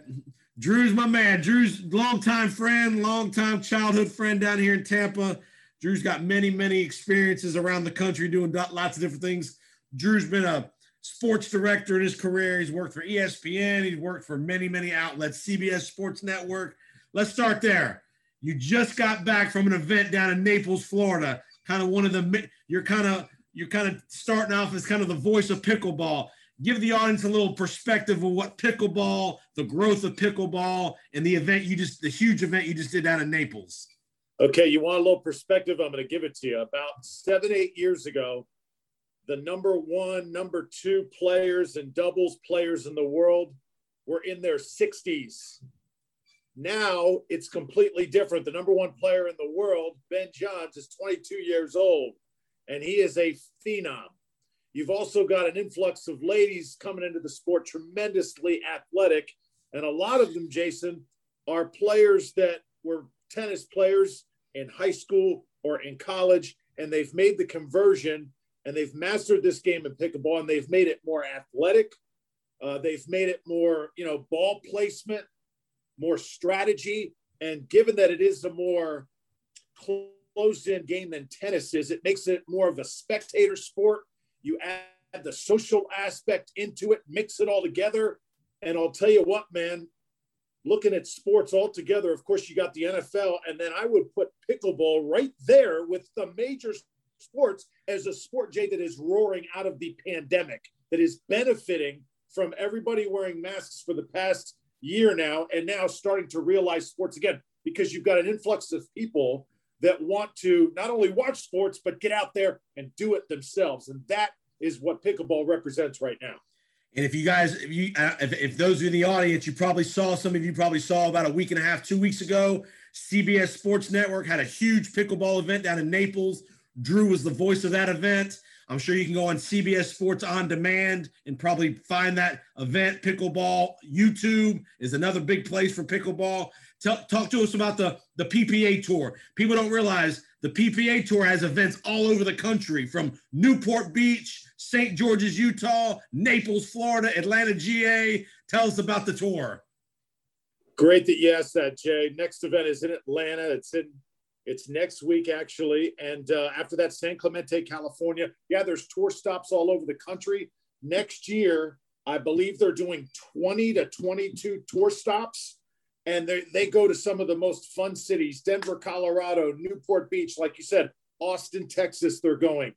Drew's my man. Drew's longtime friend, longtime childhood friend down here in Tampa. Drew's got many, many experiences around the country doing lots of different things. Drew's been a sports director in his career. He's worked for ESPN. He's worked for many, many outlets, CBS Sports Network. Let's start there. You just got back from an event down in Naples, Florida. Kind of one of the you're kind of you're kind of starting off as kind of the voice of pickleball. Give the audience a little perspective of what pickleball, the growth of pickleball, and the event you just the huge event you just did down in Naples. Okay, you want a little perspective? I'm going to give it to you. About seven, eight years ago, the number one, number two players and doubles players in the world were in their 60s. Now it's completely different. The number one player in the world, Ben Johns, is 22 years old, and he is a phenom. You've also got an influx of ladies coming into the sport, tremendously athletic. And a lot of them, Jason, are players that were tennis players in high school or in college and they've made the conversion and they've mastered this game in pickleball and they've made it more athletic. Uh, they've made it more, you know, ball placement, more strategy. And given that it is a more closed in game than tennis is, it makes it more of a spectator sport. You add the social aspect into it, mix it all together. And I'll tell you what, man, looking at sports altogether, of course, you got the NFL, and then I would put pickleball right there with the major sports as a sport, Jay, that is roaring out of the pandemic, that is benefiting from everybody wearing masks for the past year now, and now starting to realize sports again, because you've got an influx of people that want to not only watch sports, but get out there and do it themselves. And that is what pickleball represents right now. And if you guys, if you, uh, if, if those in the audience, you probably saw some of you probably saw about a week and a half, two weeks ago, CBS Sports Network had a huge pickleball event down in Naples. Drew was the voice of that event. I'm sure you can go on CBS Sports on demand and probably find that event. Pickleball YouTube is another big place for pickleball. Tell, talk to us about the the PPA tour. People don't realize the PPA tour has events all over the country from Newport Beach, St. George's, Utah, Naples, Florida, Atlanta, GA. Tell us about the tour. Great that you asked that, Jay. Next event is in Atlanta. It's in it's next week actually, and uh, after that, San Clemente, California. Yeah, there's tour stops all over the country. Next year, I believe they're doing 20 to 22 tour stops and they, they go to some of the most fun cities denver colorado newport beach like you said austin texas they're going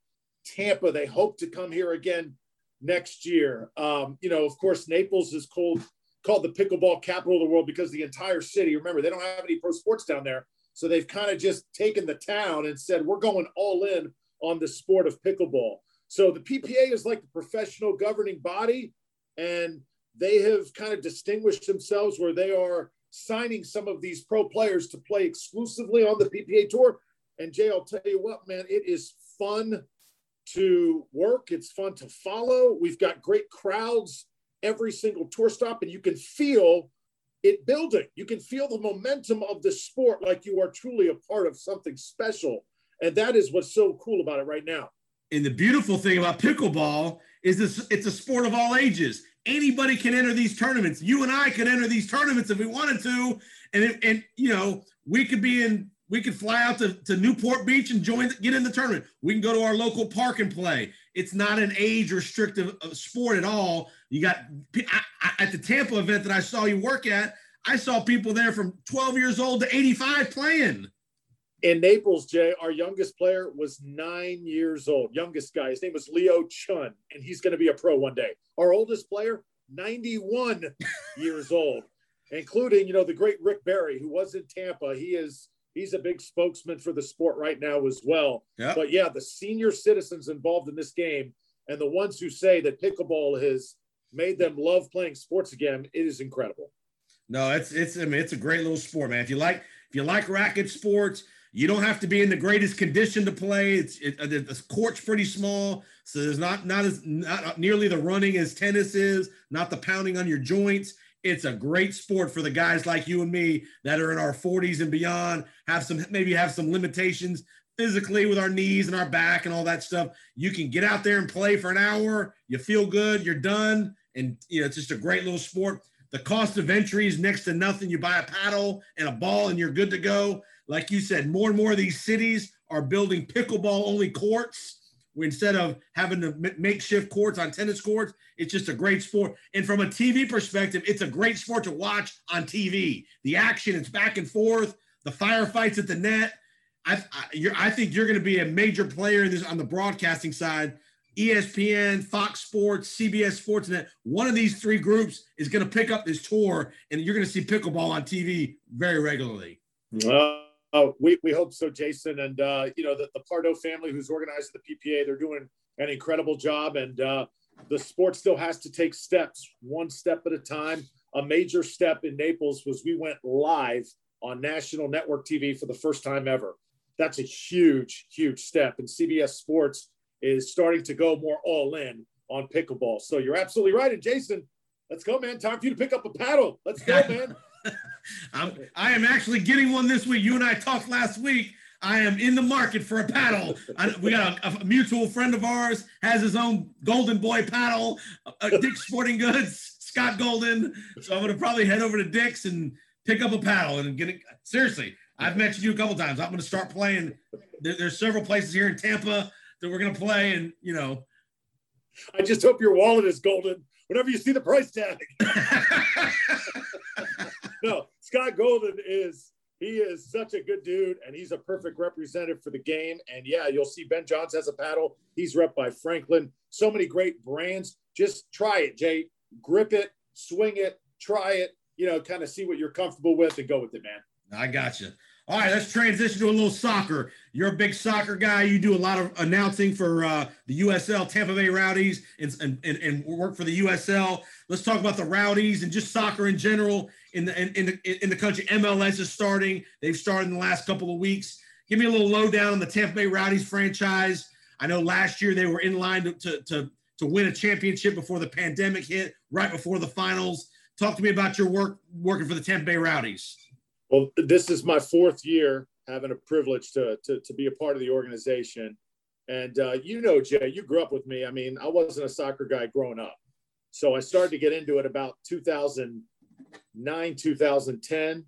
tampa they hope to come here again next year um, you know of course naples is called called the pickleball capital of the world because the entire city remember they don't have any pro sports down there so they've kind of just taken the town and said we're going all in on the sport of pickleball so the ppa is like the professional governing body and they have kind of distinguished themselves where they are signing some of these pro players to play exclusively on the PPA tour. And Jay, I'll tell you what, man, it is fun to work. It's fun to follow. We've got great crowds every single tour stop, and you can feel it building. You can feel the momentum of the sport like you are truly a part of something special. And that is what's so cool about it right now. And the beautiful thing about pickleball is this it's a sport of all ages anybody can enter these tournaments. You and I could enter these tournaments if we wanted to, and and you know we could be in. We could fly out to, to Newport Beach and join, get in the tournament. We can go to our local park and play. It's not an age restrictive uh, sport at all. You got I, I, at the Tampa event that I saw you work at. I saw people there from 12 years old to 85 playing. In Naples, Jay, our youngest player was nine years old. Youngest guy. His name was Leo Chun, and he's going to be a pro one day. Our oldest player, 91 years old, including, you know, the great Rick Barry, who was in Tampa. He is he's a big spokesman for the sport right now as well. Yep. But yeah, the senior citizens involved in this game and the ones who say that pickleball has made them love playing sports again, it is incredible. No, it's it's I mean it's a great little sport, man. If you like if you like racket sports, you don't have to be in the greatest condition to play. It's it, uh, the court's pretty small, so there's not not as not nearly the running as tennis is, not the pounding on your joints. It's a great sport for the guys like you and me that are in our 40s and beyond. Have some maybe have some limitations physically with our knees and our back and all that stuff. You can get out there and play for an hour. You feel good. You're done, and you know it's just a great little sport. The cost of entry is next to nothing. You buy a paddle and a ball, and you're good to go like you said, more and more of these cities are building pickleball only courts instead of having to makeshift courts on tennis courts. It's just a great sport. And from a TV perspective, it's a great sport to watch on TV. The action, it's back and forth, the firefights at the net. I, I, I think you're going to be a major player in this on the broadcasting side. ESPN, Fox Sports, CBS Sports Net. One of these three groups is going to pick up this tour, and you're going to see pickleball on TV very regularly. Uh, Oh, we, we hope so, Jason. And, uh, you know, the, the Pardoe family who's organized the PPA, they're doing an incredible job. And uh, the sport still has to take steps, one step at a time. A major step in Naples was we went live on national network TV for the first time ever. That's a huge, huge step. And CBS Sports is starting to go more all in on pickleball. So you're absolutely right. And Jason, let's go, man. Time for you to pick up a paddle. Let's go, man. I'm, I am actually getting one this week. You and I talked last week. I am in the market for a paddle. I, we got a, a, mutual friend of ours has his own Golden Boy paddle, uh, Dick's Sporting Goods, Scott Golden. So I'm gonna probably head over to Dick's and pick up a paddle and get it. Seriously, I've mentioned you a couple times. I'm gonna start playing. There, there's several places here in Tampa that we're gonna play, and you know. I just hope your wallet is golden whenever you see the price tag. no, Scott Golden is he is such a good dude and he's a perfect representative for the game. And yeah, you'll see Ben Johns has a paddle. He's rep by Franklin. So many great brands. Just try it, Jay. Grip it, swing it, try it, you know, kind of see what you're comfortable with and go with it, man. I got you. All right, let's transition to a little soccer. You're a big soccer guy. You do a lot of announcing for uh, the USL Tampa Bay Rowdies and, and, and work for the USL. Let's talk about the Rowdies and just soccer in general in the in, in the in the country. MLS is starting. They've started in the last couple of weeks. Give me a little lowdown on the Tampa Bay Rowdies franchise. I know last year they were in line to, to, to, to win a championship before the pandemic hit, right before the finals. Talk to me about your work working for the Tampa Bay Rowdies. Well, this is my fourth year having a privilege to, to, to be a part of the organization. And uh, you know, Jay, you grew up with me. I mean, I wasn't a soccer guy growing up. So I started to get into it about 2009, 2010.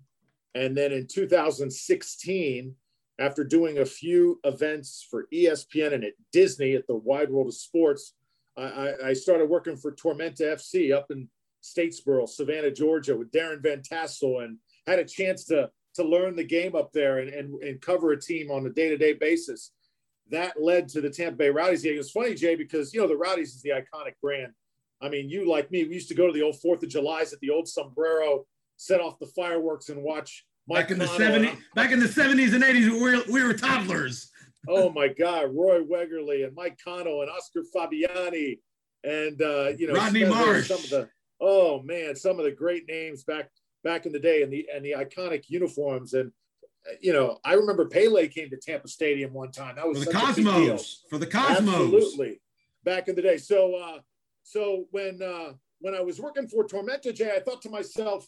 And then in 2016, after doing a few events for ESPN and at Disney at the Wide World of Sports, I, I started working for Tormenta FC up in Statesboro, Savannah, Georgia, with Darren Van Tassel and had a chance to to learn the game up there and, and, and cover a team on a day-to-day basis. That led to the Tampa Bay Rowdies. It was funny, Jay, because you know the Rowdies is the iconic brand. I mean, you like me, we used to go to the old Fourth of July's at the old Sombrero, set off the fireworks, and watch. Mike back in the '70s, back in the '70s and '80s, we were, we were toddlers. oh my God, Roy Wegerle and Mike Cano and Oscar Fabiani and uh, you know Rodney Marsh. Some of the oh man, some of the great names back back in the day and the and the iconic uniforms and you know I remember Pele came to Tampa Stadium one time. That was for the Cosmos for the Cosmos. Absolutely, back in the day. So uh, so when uh, when I was working for Tormenta J, I thought to myself,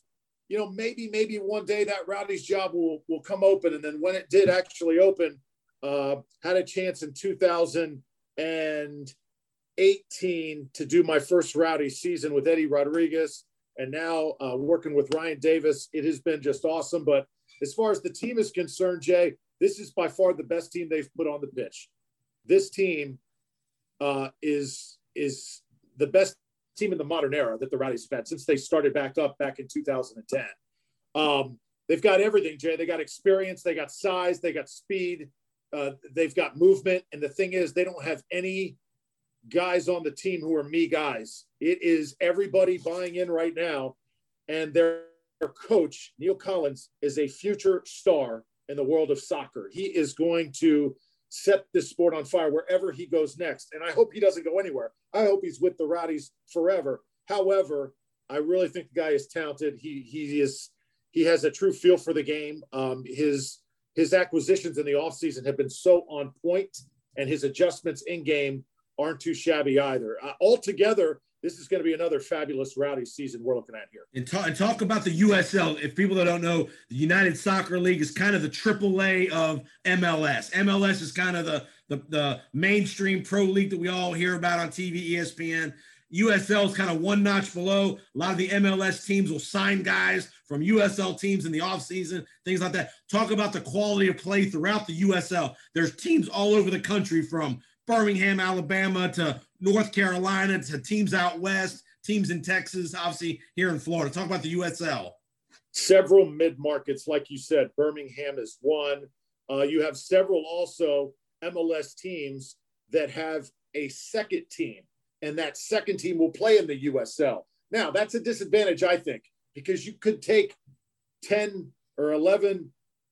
you know, maybe maybe one day that Rowdy's job will will come open. And then when it did actually open, uh, had a chance in 2018 to do my first Rowdy season with Eddie Rodriguez and now uh, working with Ryan Davis. It has been just awesome. But as far as the team is concerned, Jay, this is by far the best team they've put on the pitch. This team uh, is is the best team in the modern era that the Rowdies have had since they started back up back in 2010. Um, they've got everything, Jay. They got experience, they got size, they got speed, uh, they've got movement. And the thing is, they don't have any guys on the team who are me guys. It is everybody buying in right now. And their, coach, Neil Collins, is a future star in the world of soccer. He is going to set this sport on fire wherever he goes next. And I hope he doesn't go anywhere. I hope he's with the Rowdies forever. However, I really think the guy is talented. He he is he has a true feel for the game. Um, his his acquisitions in the offseason have been so on point, and his adjustments in game aren't too shabby either. Uh, altogether, this is going to be another fabulous rowdy season we're looking at here. And, talk, and talk about the USL. If people that don't know, the United Soccer League is kind of the AAA of MLS. MLS is kind of the, the, the mainstream pro league that we all hear about on TV, ESPN. USL is kind of one notch below. A lot of the MLS teams will sign guys from USL teams in the offseason, things like that. Talk about the quality of play throughout the USL. There's teams all over the country from Birmingham, Alabama to North Carolina to teams out west, teams in Texas, obviously here in Florida. Talk about the USL. Several mid markets, like you said, Birmingham is one. Uh, you have several also MLS teams that have a second team, and that second team will play in the USL. Now, that's a disadvantage, I think, because you could take 10 or 11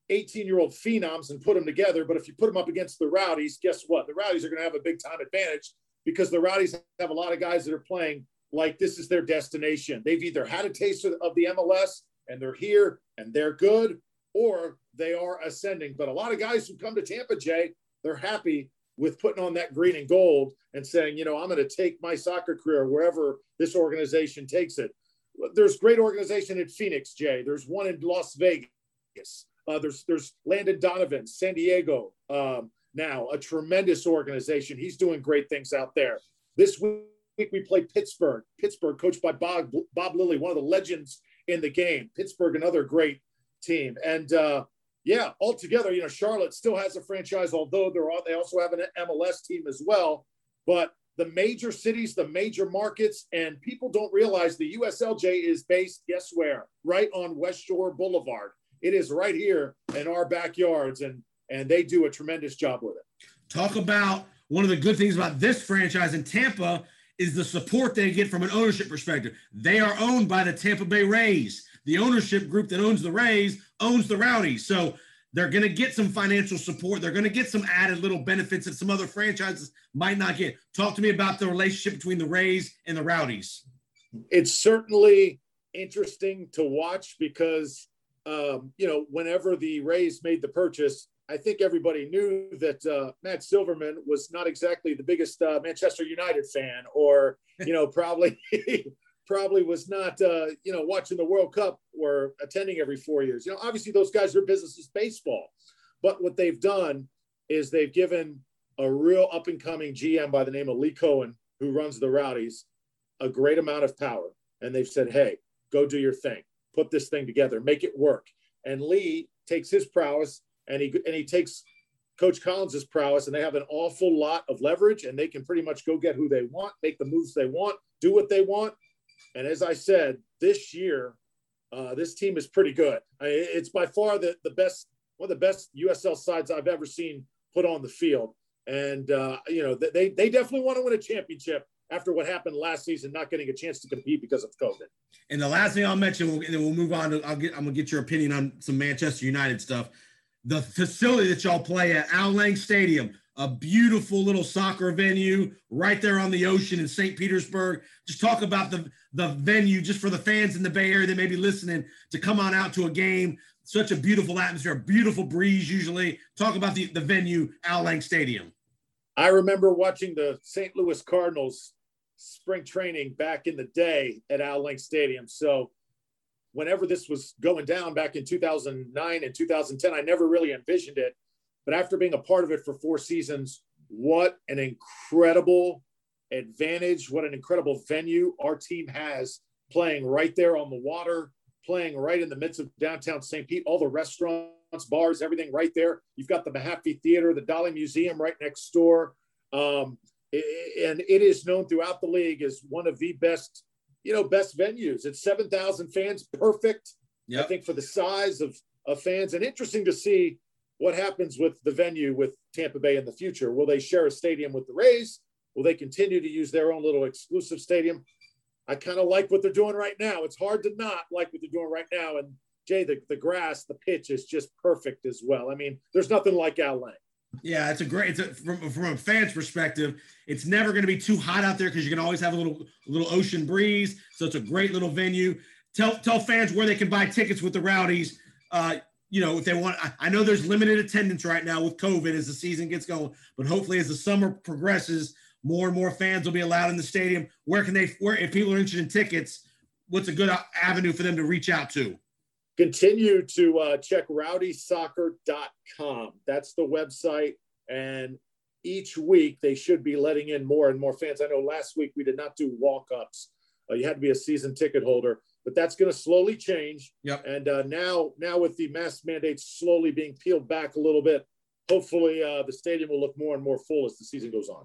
18 year old phenoms and put them together. But if you put them up against the Rowdies, guess what? The Rowdies are going to have a big time advantage because the Rowdies have a lot of guys that are playing like this is their destination. They've either had a taste of the MLS and they're here and they're good, or they are ascending. But a lot of guys who come to Tampa, Jay, they're happy with putting on that green and gold and saying, you know, I'm going to take my soccer career wherever this organization takes it. There's great organization in Phoenix, Jay. There's one in Las Vegas. Uh, there's there's Landon Donovan, San Diego. Um, now a tremendous organization. He's doing great things out there. This week we play Pittsburgh. Pittsburgh, coached by Bob Bob Lilley, one of the legends in the game. Pittsburgh, another great team. And uh, yeah, altogether, you know, Charlotte still has a franchise, although they're all, they also have an MLS team as well. But the major cities, the major markets, and people don't realize the USLJ is based, guess where? Right on West Shore Boulevard. It is right here in our backyards, and and they do a tremendous job with it. Talk about one of the good things about this franchise in Tampa is the support they get from an ownership perspective. They are owned by the Tampa Bay Rays. The ownership group that owns the Rays owns the Rowdies. So they're going to get some financial support. They're going to get some added little benefits that some other franchises might not get. Talk to me about the relationship between the Rays and the Rowdies. It's certainly interesting to watch because, um, you know, whenever the Rays made the purchase, I think everybody knew that uh, Matt Silverman was not exactly the biggest uh, Manchester United fan, or you know, probably probably was not uh, you know watching the World Cup or attending every four years. You know, obviously those guys their business is baseball, but what they've done is they've given a real up and coming GM by the name of Lee Cohen, who runs the Rowdies, a great amount of power, and they've said, "Hey, go do your thing, put this thing together, make it work." And Lee takes his prowess and he and he takes Coach Collins's prowess, and they have an awful lot of leverage, and they can pretty much go get who they want, make the moves they want, do what they want. And as I said, this year, uh, this team is pretty good. I, it's by far the, the best, one of the best USL sides I've ever seen put on the field. And uh, you know, they they definitely want to win a championship after what happened last season, not getting a chance to compete because of COVID. And the last thing I'll mention, and then we'll move on to, I'll get, I'm gonna get your opinion on some Manchester United stuff the facility that y'all play at, Al Lang Stadium, a beautiful little soccer venue right there on the ocean in St. Petersburg. Just talk about the, the venue just for the fans in the Bay Area that may be listening to come on out to a game. Such a beautiful atmosphere, a beautiful breeze usually. Talk about the, the venue, Al Lang Stadium. I remember watching the St. Louis Cardinals spring training back in the day at Al Lang Stadium. So whenever this was going down back in 2009 and 2010, I never really envisioned it. But after being a part of it for four seasons, what an incredible advantage, what an incredible venue our team has playing right there on the water, playing right in the midst of downtown St. Pete, all the restaurants, bars, everything right there. You've got the Mahaffey Theater, the Dali Museum right next door. Um, and it is known throughout the league as one of the best you know, best venues. It's 7,000 fans, perfect. Yep. I think for the size of, of fans and interesting to see what happens with the venue with Tampa Bay in the future. Will they share a stadium with the Rays? Will they continue to use their own little exclusive stadium? I kind of like what they're doing right now. It's hard to not like what they're doing right now. And Jay, the, the grass, the pitch is just perfect as well. I mean, there's nothing like Al Lang. Yeah, it's a great. It's a, from from a fan's perspective, it's never going to be too hot out there because you can always have a little a little ocean breeze. So it's a great little venue. Tell tell fans where they can buy tickets with the Rowdies. Uh, you know, if they want, I, I know there's limited attendance right now with COVID as the season gets going, but hopefully as the summer progresses, more and more fans will be allowed in the stadium. Where can they? Where if people are interested in tickets, what's a good avenue for them to reach out to? Continue to uh, check rowdysoccer.com. That's the website. And each week they should be letting in more and more fans. I know last week we did not do walk ups. Uh, you had to be a season ticket holder, but that's going to slowly change. Yep. And uh, now, now with the mask mandates slowly being peeled back a little bit, hopefully uh, the stadium will look more and more full as the season goes on.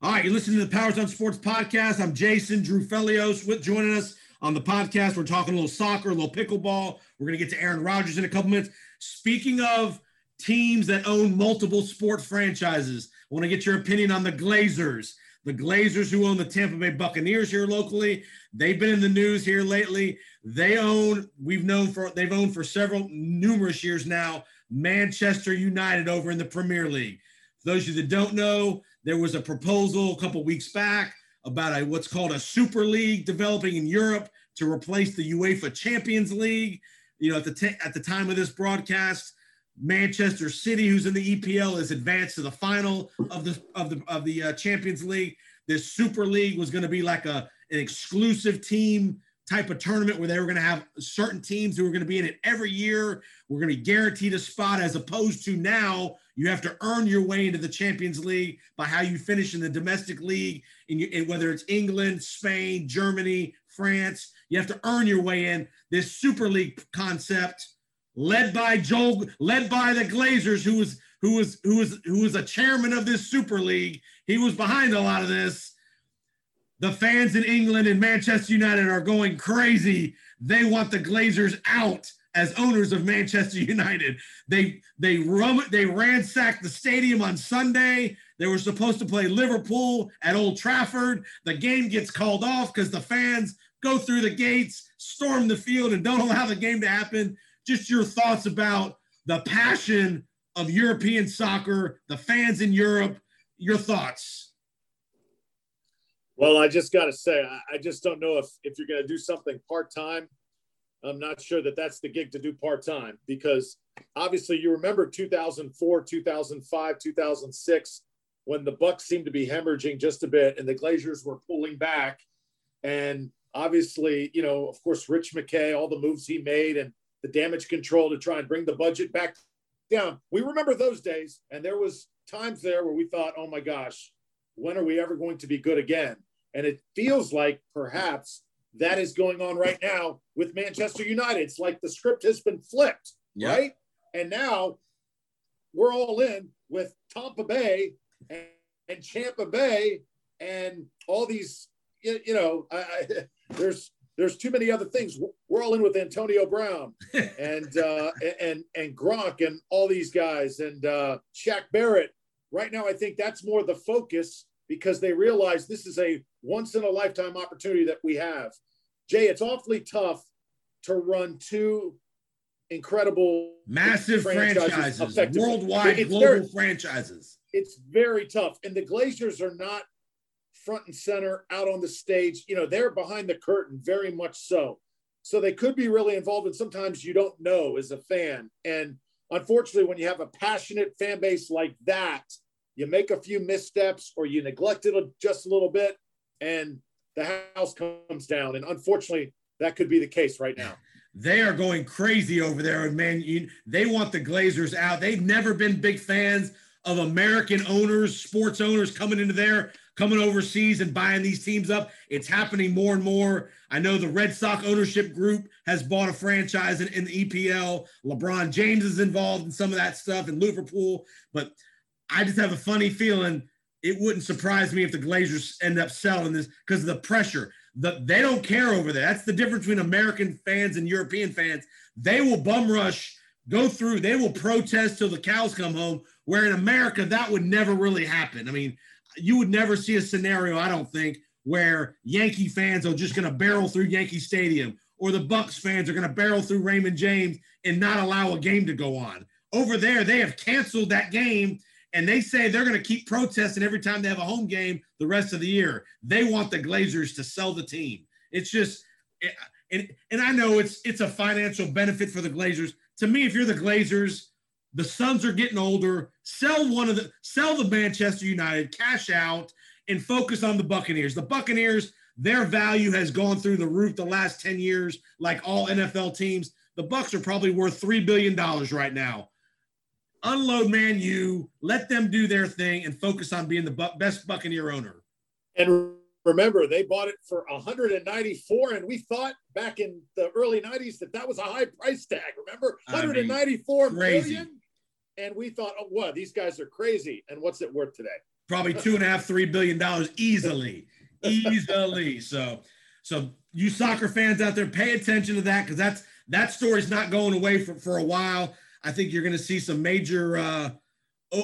All right, you're listening to the Powers on Sports podcast. I'm Jason Drew Felios with joining us on the podcast. We're talking a little soccer, a little pickleball. We're going to get to Aaron Rodgers in a couple minutes. Speaking of teams that own multiple sports franchises, I want to get your opinion on the Glazers. The Glazers, who own the Tampa Bay Buccaneers here locally, they've been in the news here lately. They own, we've known for, they've owned for several, numerous years now, Manchester United over in the Premier League. For those of you that don't know, there was a proposal a couple weeks back about a what's called a super league developing in Europe to replace the UEFA Champions League. You know, at the t- at the time of this broadcast, Manchester City, who's in the EPL, is advanced to the final of the of the of the uh, Champions League. This Super League was going to be like a an exclusive team type of tournament where they were going to have certain teams who were going to be in it every year. We're going to be guaranteed a spot as opposed to now you have to earn your way into the Champions League by how you finish in the domestic league, and, you, and whether it's England, Spain, Germany, France, you have to earn your way in. This Super League concept, led by Joel, led by the Glazers, who was who was who was who was a chairman of this Super League. He was behind a lot of this. The fans in England and Manchester United are going crazy. They want the Glazers out as owners of Manchester United. They they rum they ransacked the stadium on Sunday. They were supposed to play Liverpool at Old Trafford. The game gets called off because the fans go through the gates, storm the field, and don't allow the game to happen. Just your thoughts about the passion of European soccer, the fans in Europe. Your thoughts. Well, I just got to say, I, just don't know if if you're going to do something part time I'm not sure that that's the gig to do part time because obviously you remember 2004, 2005, 2006 when the Bucs seemed to be hemorrhaging just a bit and the Glazers were pulling back. And obviously, you know, of course, Rich McKay, all the moves he made and the damage control to try and bring the budget back down. We remember those days, and there was times there where we thought, "Oh my gosh, when are we ever going to be good again?" And it feels like perhaps that is going on right now with Manchester United. It's like the script has been flipped, right? And now we're all in with Tampa Bay and, and Champa Bay and all these, you, you know, I, I, there's there's too many other things. We're all in with Antonio Brown and uh, and and Gronk and all these guys and uh, Shaq Barrett. Right now, I think that's more the focus because they realize this is a once in a lifetime opportunity that we have. Jay, it's awfully tough to run two incredible massive franchises, franchises worldwide it's global very, franchises. It's very tough. And the Glazers are not front and center out on the stage. You know, they're behind the curtain very much so. So they could be really involved, and sometimes you don't know as a fan. And unfortunately, when you have a passionate fan base like that, you make a few missteps or you neglect it just a little bit, and the house comes down. And unfortunately, that could be the case right now. They are going crazy over there, and man, you, they want the Glazers out. They've never been big fans of American owners, sports owners coming into there, coming overseas and buying these teams up. It's happening more and more. I know the Red Sox ownership group has bought a franchise in, in the EPL. LeBron James is involved in some of that stuff in Liverpool, but I just have a funny feeling it wouldn't surprise me if the Glazers end up selling this because of the pressure. The, they don't care over there. That's the difference between American fans and European fans. They will bum rush, go through, they will protest till the cows come home. Where in America, that would never really happen. I mean, you would never see a scenario, I don't think, where Yankee fans are just going to barrel through Yankee Stadium or the Bucs fans are going to barrel through Raymond James and not allow a game to go on. Over there, they have canceled that game and they say they're going to keep protesting every time they have a home game the rest of the year. They want the Glazers to sell the team. It's just, and and I know it's it's a financial benefit for the Glazers. To me, if you're the Glazers, the sons are getting older. Sell one of the sell the Manchester United, cash out, and focus on the Buccaneers. The Buccaneers, their value has gone through the roof the last 10 years, like all NFL teams. The Bucs are probably worth three billion dollars right now unload Man U, let them do their thing, and focus on being the bu- best Buccaneer owner. And remember, they bought it for 194, and we thought back in the early 90s that that was a high price tag. Remember, 194 I mean, million? And we thought, oh, what? These guys are crazy. And what's it worth today? Probably two and a half, three billion dollars easily, easily. So, so you soccer fans out there, pay attention to that because that's that story's not going away for, for a while. I think you're going to see some major uh,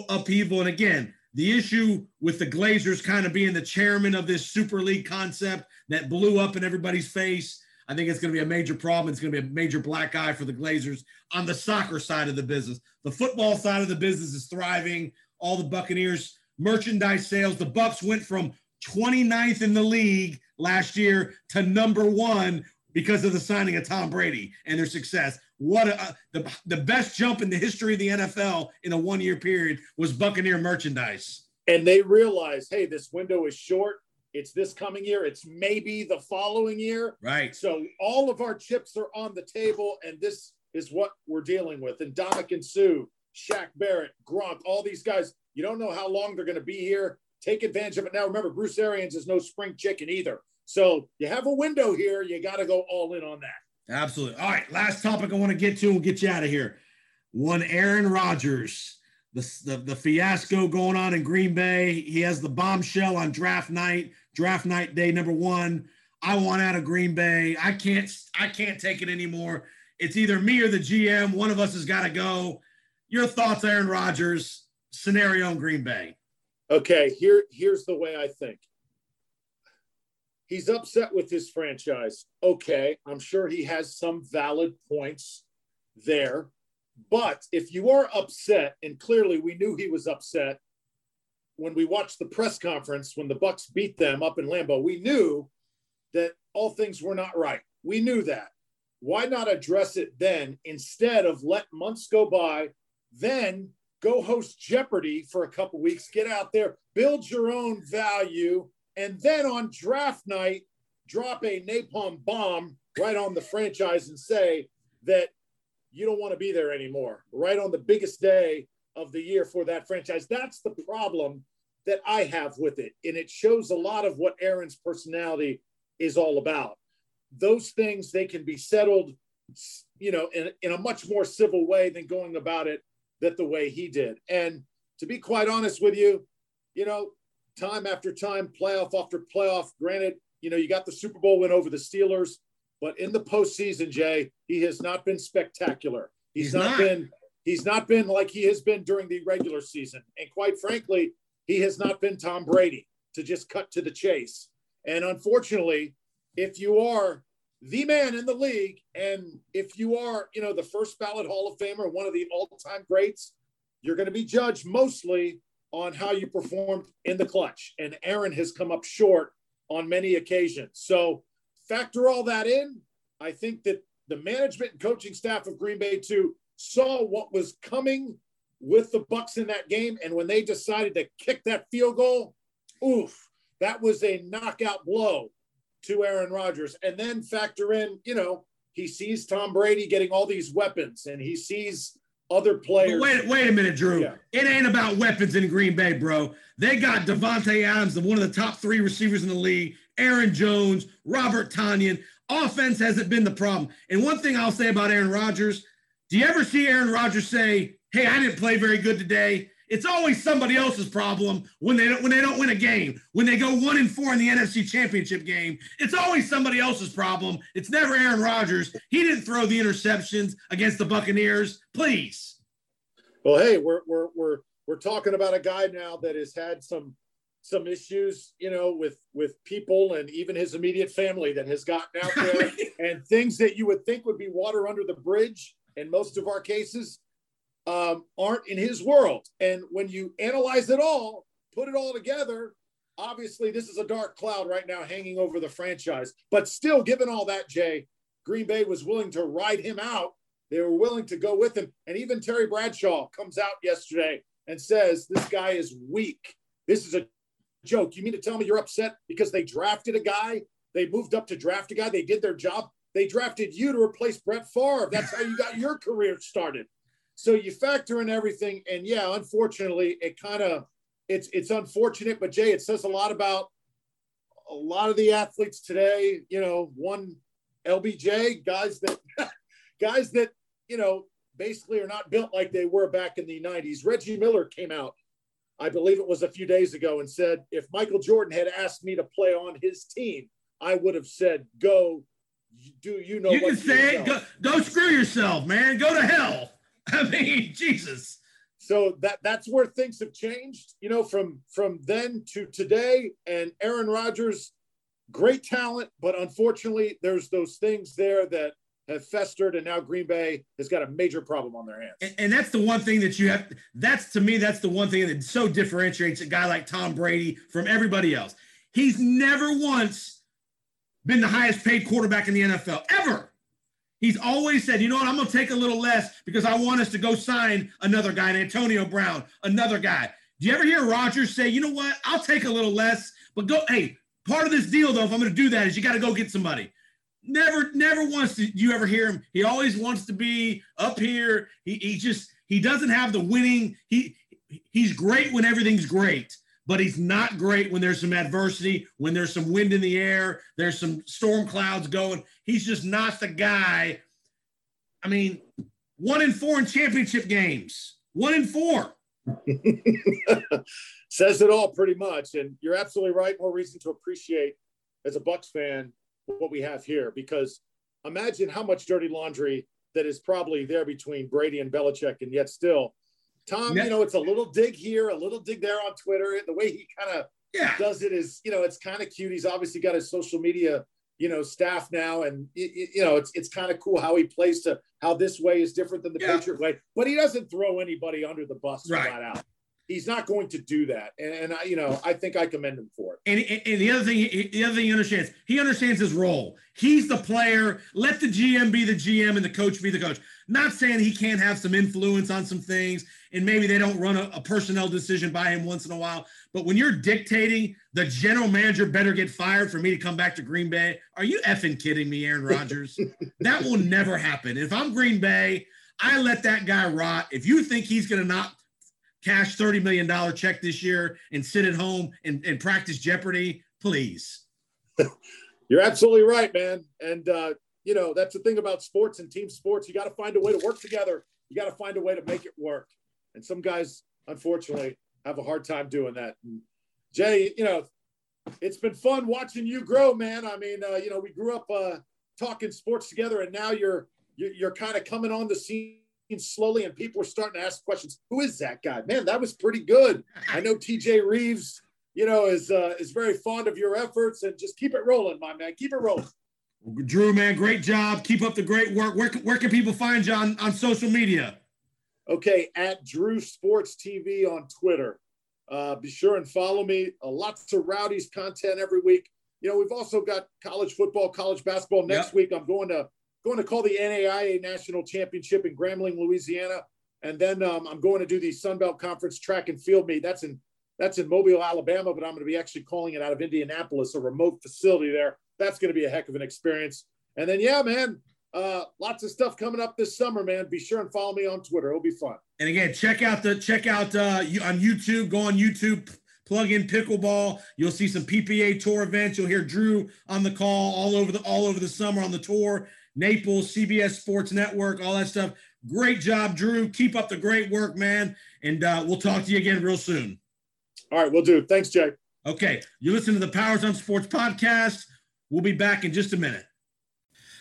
upheaval. And again, the issue with the Glazers kind of being the chairman of this Super League concept that blew up in everybody's face. I think it's going to be a major problem. It's going to be a major black eye for the Glazers on the soccer side of the business. The football side of the business is thriving. All the Buccaneers merchandise sales. The Bucs went from 29th in the league last year to number one because of the signing of Tom Brady and their success. What a, the, the best jump in the history of the NFL in a one year period was Buccaneer merchandise. And they realized, hey, this window is short. It's this coming year. It's maybe the following year. Right. So all of our chips are on the table, and this is what we're dealing with. And Ndamukong Suh, Shaq Barrett, Gronk, all these guys, you don't know how long they're going to be here. Take advantage of it now. Remember, Bruce Arians is no spring chicken either. So you have a window here. You got to go all in on that. Absolutely. All right. Last topic I want to get to, and we'll get you out of here. One Aaron Rodgers, the, the, the fiasco going on in Green Bay. He has the bombshell on draft night, draft night day number one. I want out of Green Bay. I can't I can't take it anymore. It's either me or the GM. One of us has got to go. Your thoughts, Aaron Rodgers, scenario in Green Bay. Okay, here here's the way I think. He's upset with his franchise. Okay, I'm sure he has some valid points there. But if you are upset, and clearly we knew he was upset when we watched the press conference when the Bucs beat them up in Lambeau, we knew that all things were not right. We knew that. Why not address it then instead of let months go by, then go host Jeopardy for a couple weeks, get out there, build your own value, and then on draft night, drop a napalm bomb right on the franchise and say that you don't want to be there anymore, right on the biggest day of the year for that franchise. That's the problem that I have with it. And it shows a lot of what Aaron's personality is all about. Those things, they can be settled, you know, in, in a much more civil way than going about it that the way he did. And to be quite honest with you, you know, time after time, playoff after playoff, granted, you know, you got the Super Bowl win over the Steelers, but in the postseason, Jay, he has not been spectacular. He's, He's not, not. been he's not been like he has been during the regular season. And quite frankly, he has not been Tom Brady to just cut to the chase. And unfortunately, if you are the man in the league, and if you are, you know, the first ballot Hall of Famer, one of the all-time greats, you're going to be judged mostly on how you performed in the clutch. And Aaron has come up short on many occasions. So factor all that in. I think that the management and coaching staff of Green Bay too saw what was coming with the Bucs in that game, and when they decided to kick that field goal, oof, that was a knockout blow to Aaron Rodgers. And then factor in, you know, he sees Tom Brady getting all these weapons, and he sees other But wait, wait a minute, Drew. Yeah. It ain't about weapons in Green Bay, bro. They got Davante Adams, the one of the top three receivers in the league. Aaron Jones, Robert Tonyan. Offense hasn't been the problem. And one thing I'll say about Aaron Rodgers: Do you ever see Aaron Rodgers say, "Hey, I didn't play very good today"? It's always somebody else's problem when they don't when they don't win a game. When they go one and four in the NFC Championship game, it's always somebody else's problem. It's never Aaron Rodgers. He didn't throw the interceptions against the Buccaneers. Please. Well, hey, we're we're we're we're talking about a guy now that has had some some issues, you know, with with people and even his immediate family that has gotten out there and things that you would think would be water under the bridge in most of our cases um, aren't in his world. And when you analyze it all, put it all together, obviously this is a dark cloud right now hanging over the franchise. But still, given all that, Jay, Green Bay was willing to ride him out. They were willing to go with him. And even Terry Bradshaw comes out yesterday and says, This guy is weak. This is a joke. You mean to tell me you're upset because they drafted a guy? They moved up to draft a guy. They did their job. They drafted you to replace Brett Favre. That's how you got your career started. So you factor in everything. And yeah, unfortunately, it kind of it's it's unfortunate, but Jay, it says a lot about a lot of the athletes today. You know, one LBJ guys that guys that you know basically are not built like they were back in the 90s. Reggie Miller came out, I believe it was a few days ago, and said if Michael Jordan had asked me to play on his team, I would have said, "Go, do you know?" you what can say it. Go, go screw yourself, man. Go to hell. I mean, Jesus. So that that's where things have changed, you know, from from then to today. And Aaron Rodgers, great talent, but unfortunately, there's those things there that have festered, and now Green Bay has got a major problem on their hands. And, and that's the one thing that you have. That's to me, that's the one thing that so differentiates a guy like Tom Brady from everybody else. He's never once been the highest paid quarterback in the NFL ever. He's always said, you know what, I'm going to take a little less because I want us to go sign another guy, Antonio Brown, another guy. Do you ever hear Rodgers say, you know what, I'll take a little less, but go, hey, part of this deal, though, if I'm going to do that, is you got to go get somebody. Never, never wants to. You ever hear him? He always wants to be up here. He, he just he doesn't have the winning. He he's great when everything's great, but he's not great when there's some adversity, when there's some wind in the air, there's some storm clouds going. He's just not the guy. I mean, one in four in championship games. One in four. Says it all pretty much. And you're absolutely right. More reason to appreciate as a Bucs fan what we have here because imagine how much dirty laundry that is probably there between Brady and Belichick, and yet still, Tom, you know, it's a little dig here, a little dig there on Twitter. The way he kind of Yeah. does it is, you know, it's kind of cute. He's obviously got his social media, you know, staff now, and y- you know, it's it's kind of cool how he plays to how this way is different than the Yeah. Patriot way, but he doesn't throw anybody under the bus Right. flat out. He's not going to do that, and, and I, you know, I think I commend him for it. And, and and the other thing, the other thing he understands, he understands his role. He's the player. Let the GM be the GM and the coach be the coach. Not saying he can't have some influence on some things, and maybe they don't run a, a personnel decision by him once in a while. But when you're dictating, the general manager better get fired for me to come back to Green Bay. Are you effing kidding me, Aaron Rodgers? that will never happen. If I'm Green Bay, I let that guy rot. If you think he's going to not cash $30 million check this year and sit at home and, and practice Jeopardy, please. You're absolutely right, man. And uh, you know that's the thing about sports and team sports. You got to find a way to work together. You got to find a way to make it work. And some guys, unfortunately, have a hard time doing that. And Jay, you know, it's been fun watching you grow, man. I mean, uh, you know, we grew up uh, talking sports together, and now you're you're, you're kind of coming on the scene slowly, and people are starting to ask questions. Who is that guy? Man, that was pretty good. I know TJ Reeves, you know, is uh, is very fond of your efforts, and just keep it rolling, my man. Keep it rolling. Drew, man, great job. Keep up the great work. Where, where can people find you on, on social media? Okay, at Drew Sports TV on Twitter. Uh, be sure and follow me. Uh, lots of rowdies content every week. You know, we've also got college football, college basketball. Next Yep. week, I'm going to going to call the NAIA National Championship in Grambling, Louisiana, and then um, I'm going to do the Sun Belt Conference track and field meet. That's in that's in Mobile, Alabama, but I'm going to be actually calling it out of Indianapolis, a remote facility there. That's going to be a heck of an experience. And then, yeah, man, uh, lots of stuff coming up this summer, man. Be sure and follow me on Twitter. It'll be fun. And again, check out the check out uh, you on YouTube. Go on YouTube, plug in pickleball. You'll see some PPA tour events. You'll hear Drew on the call all over the all over the summer on the tour. Naples, CBS Sports Network, all that stuff. Great job, Drew. Keep up the great work, man. And uh, we'll talk to you again real soon. All right, we'll do. Thanks, Jay. Okay, you listen to the Powers on Sports podcast. We'll be back in just a minute.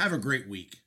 Have a great week.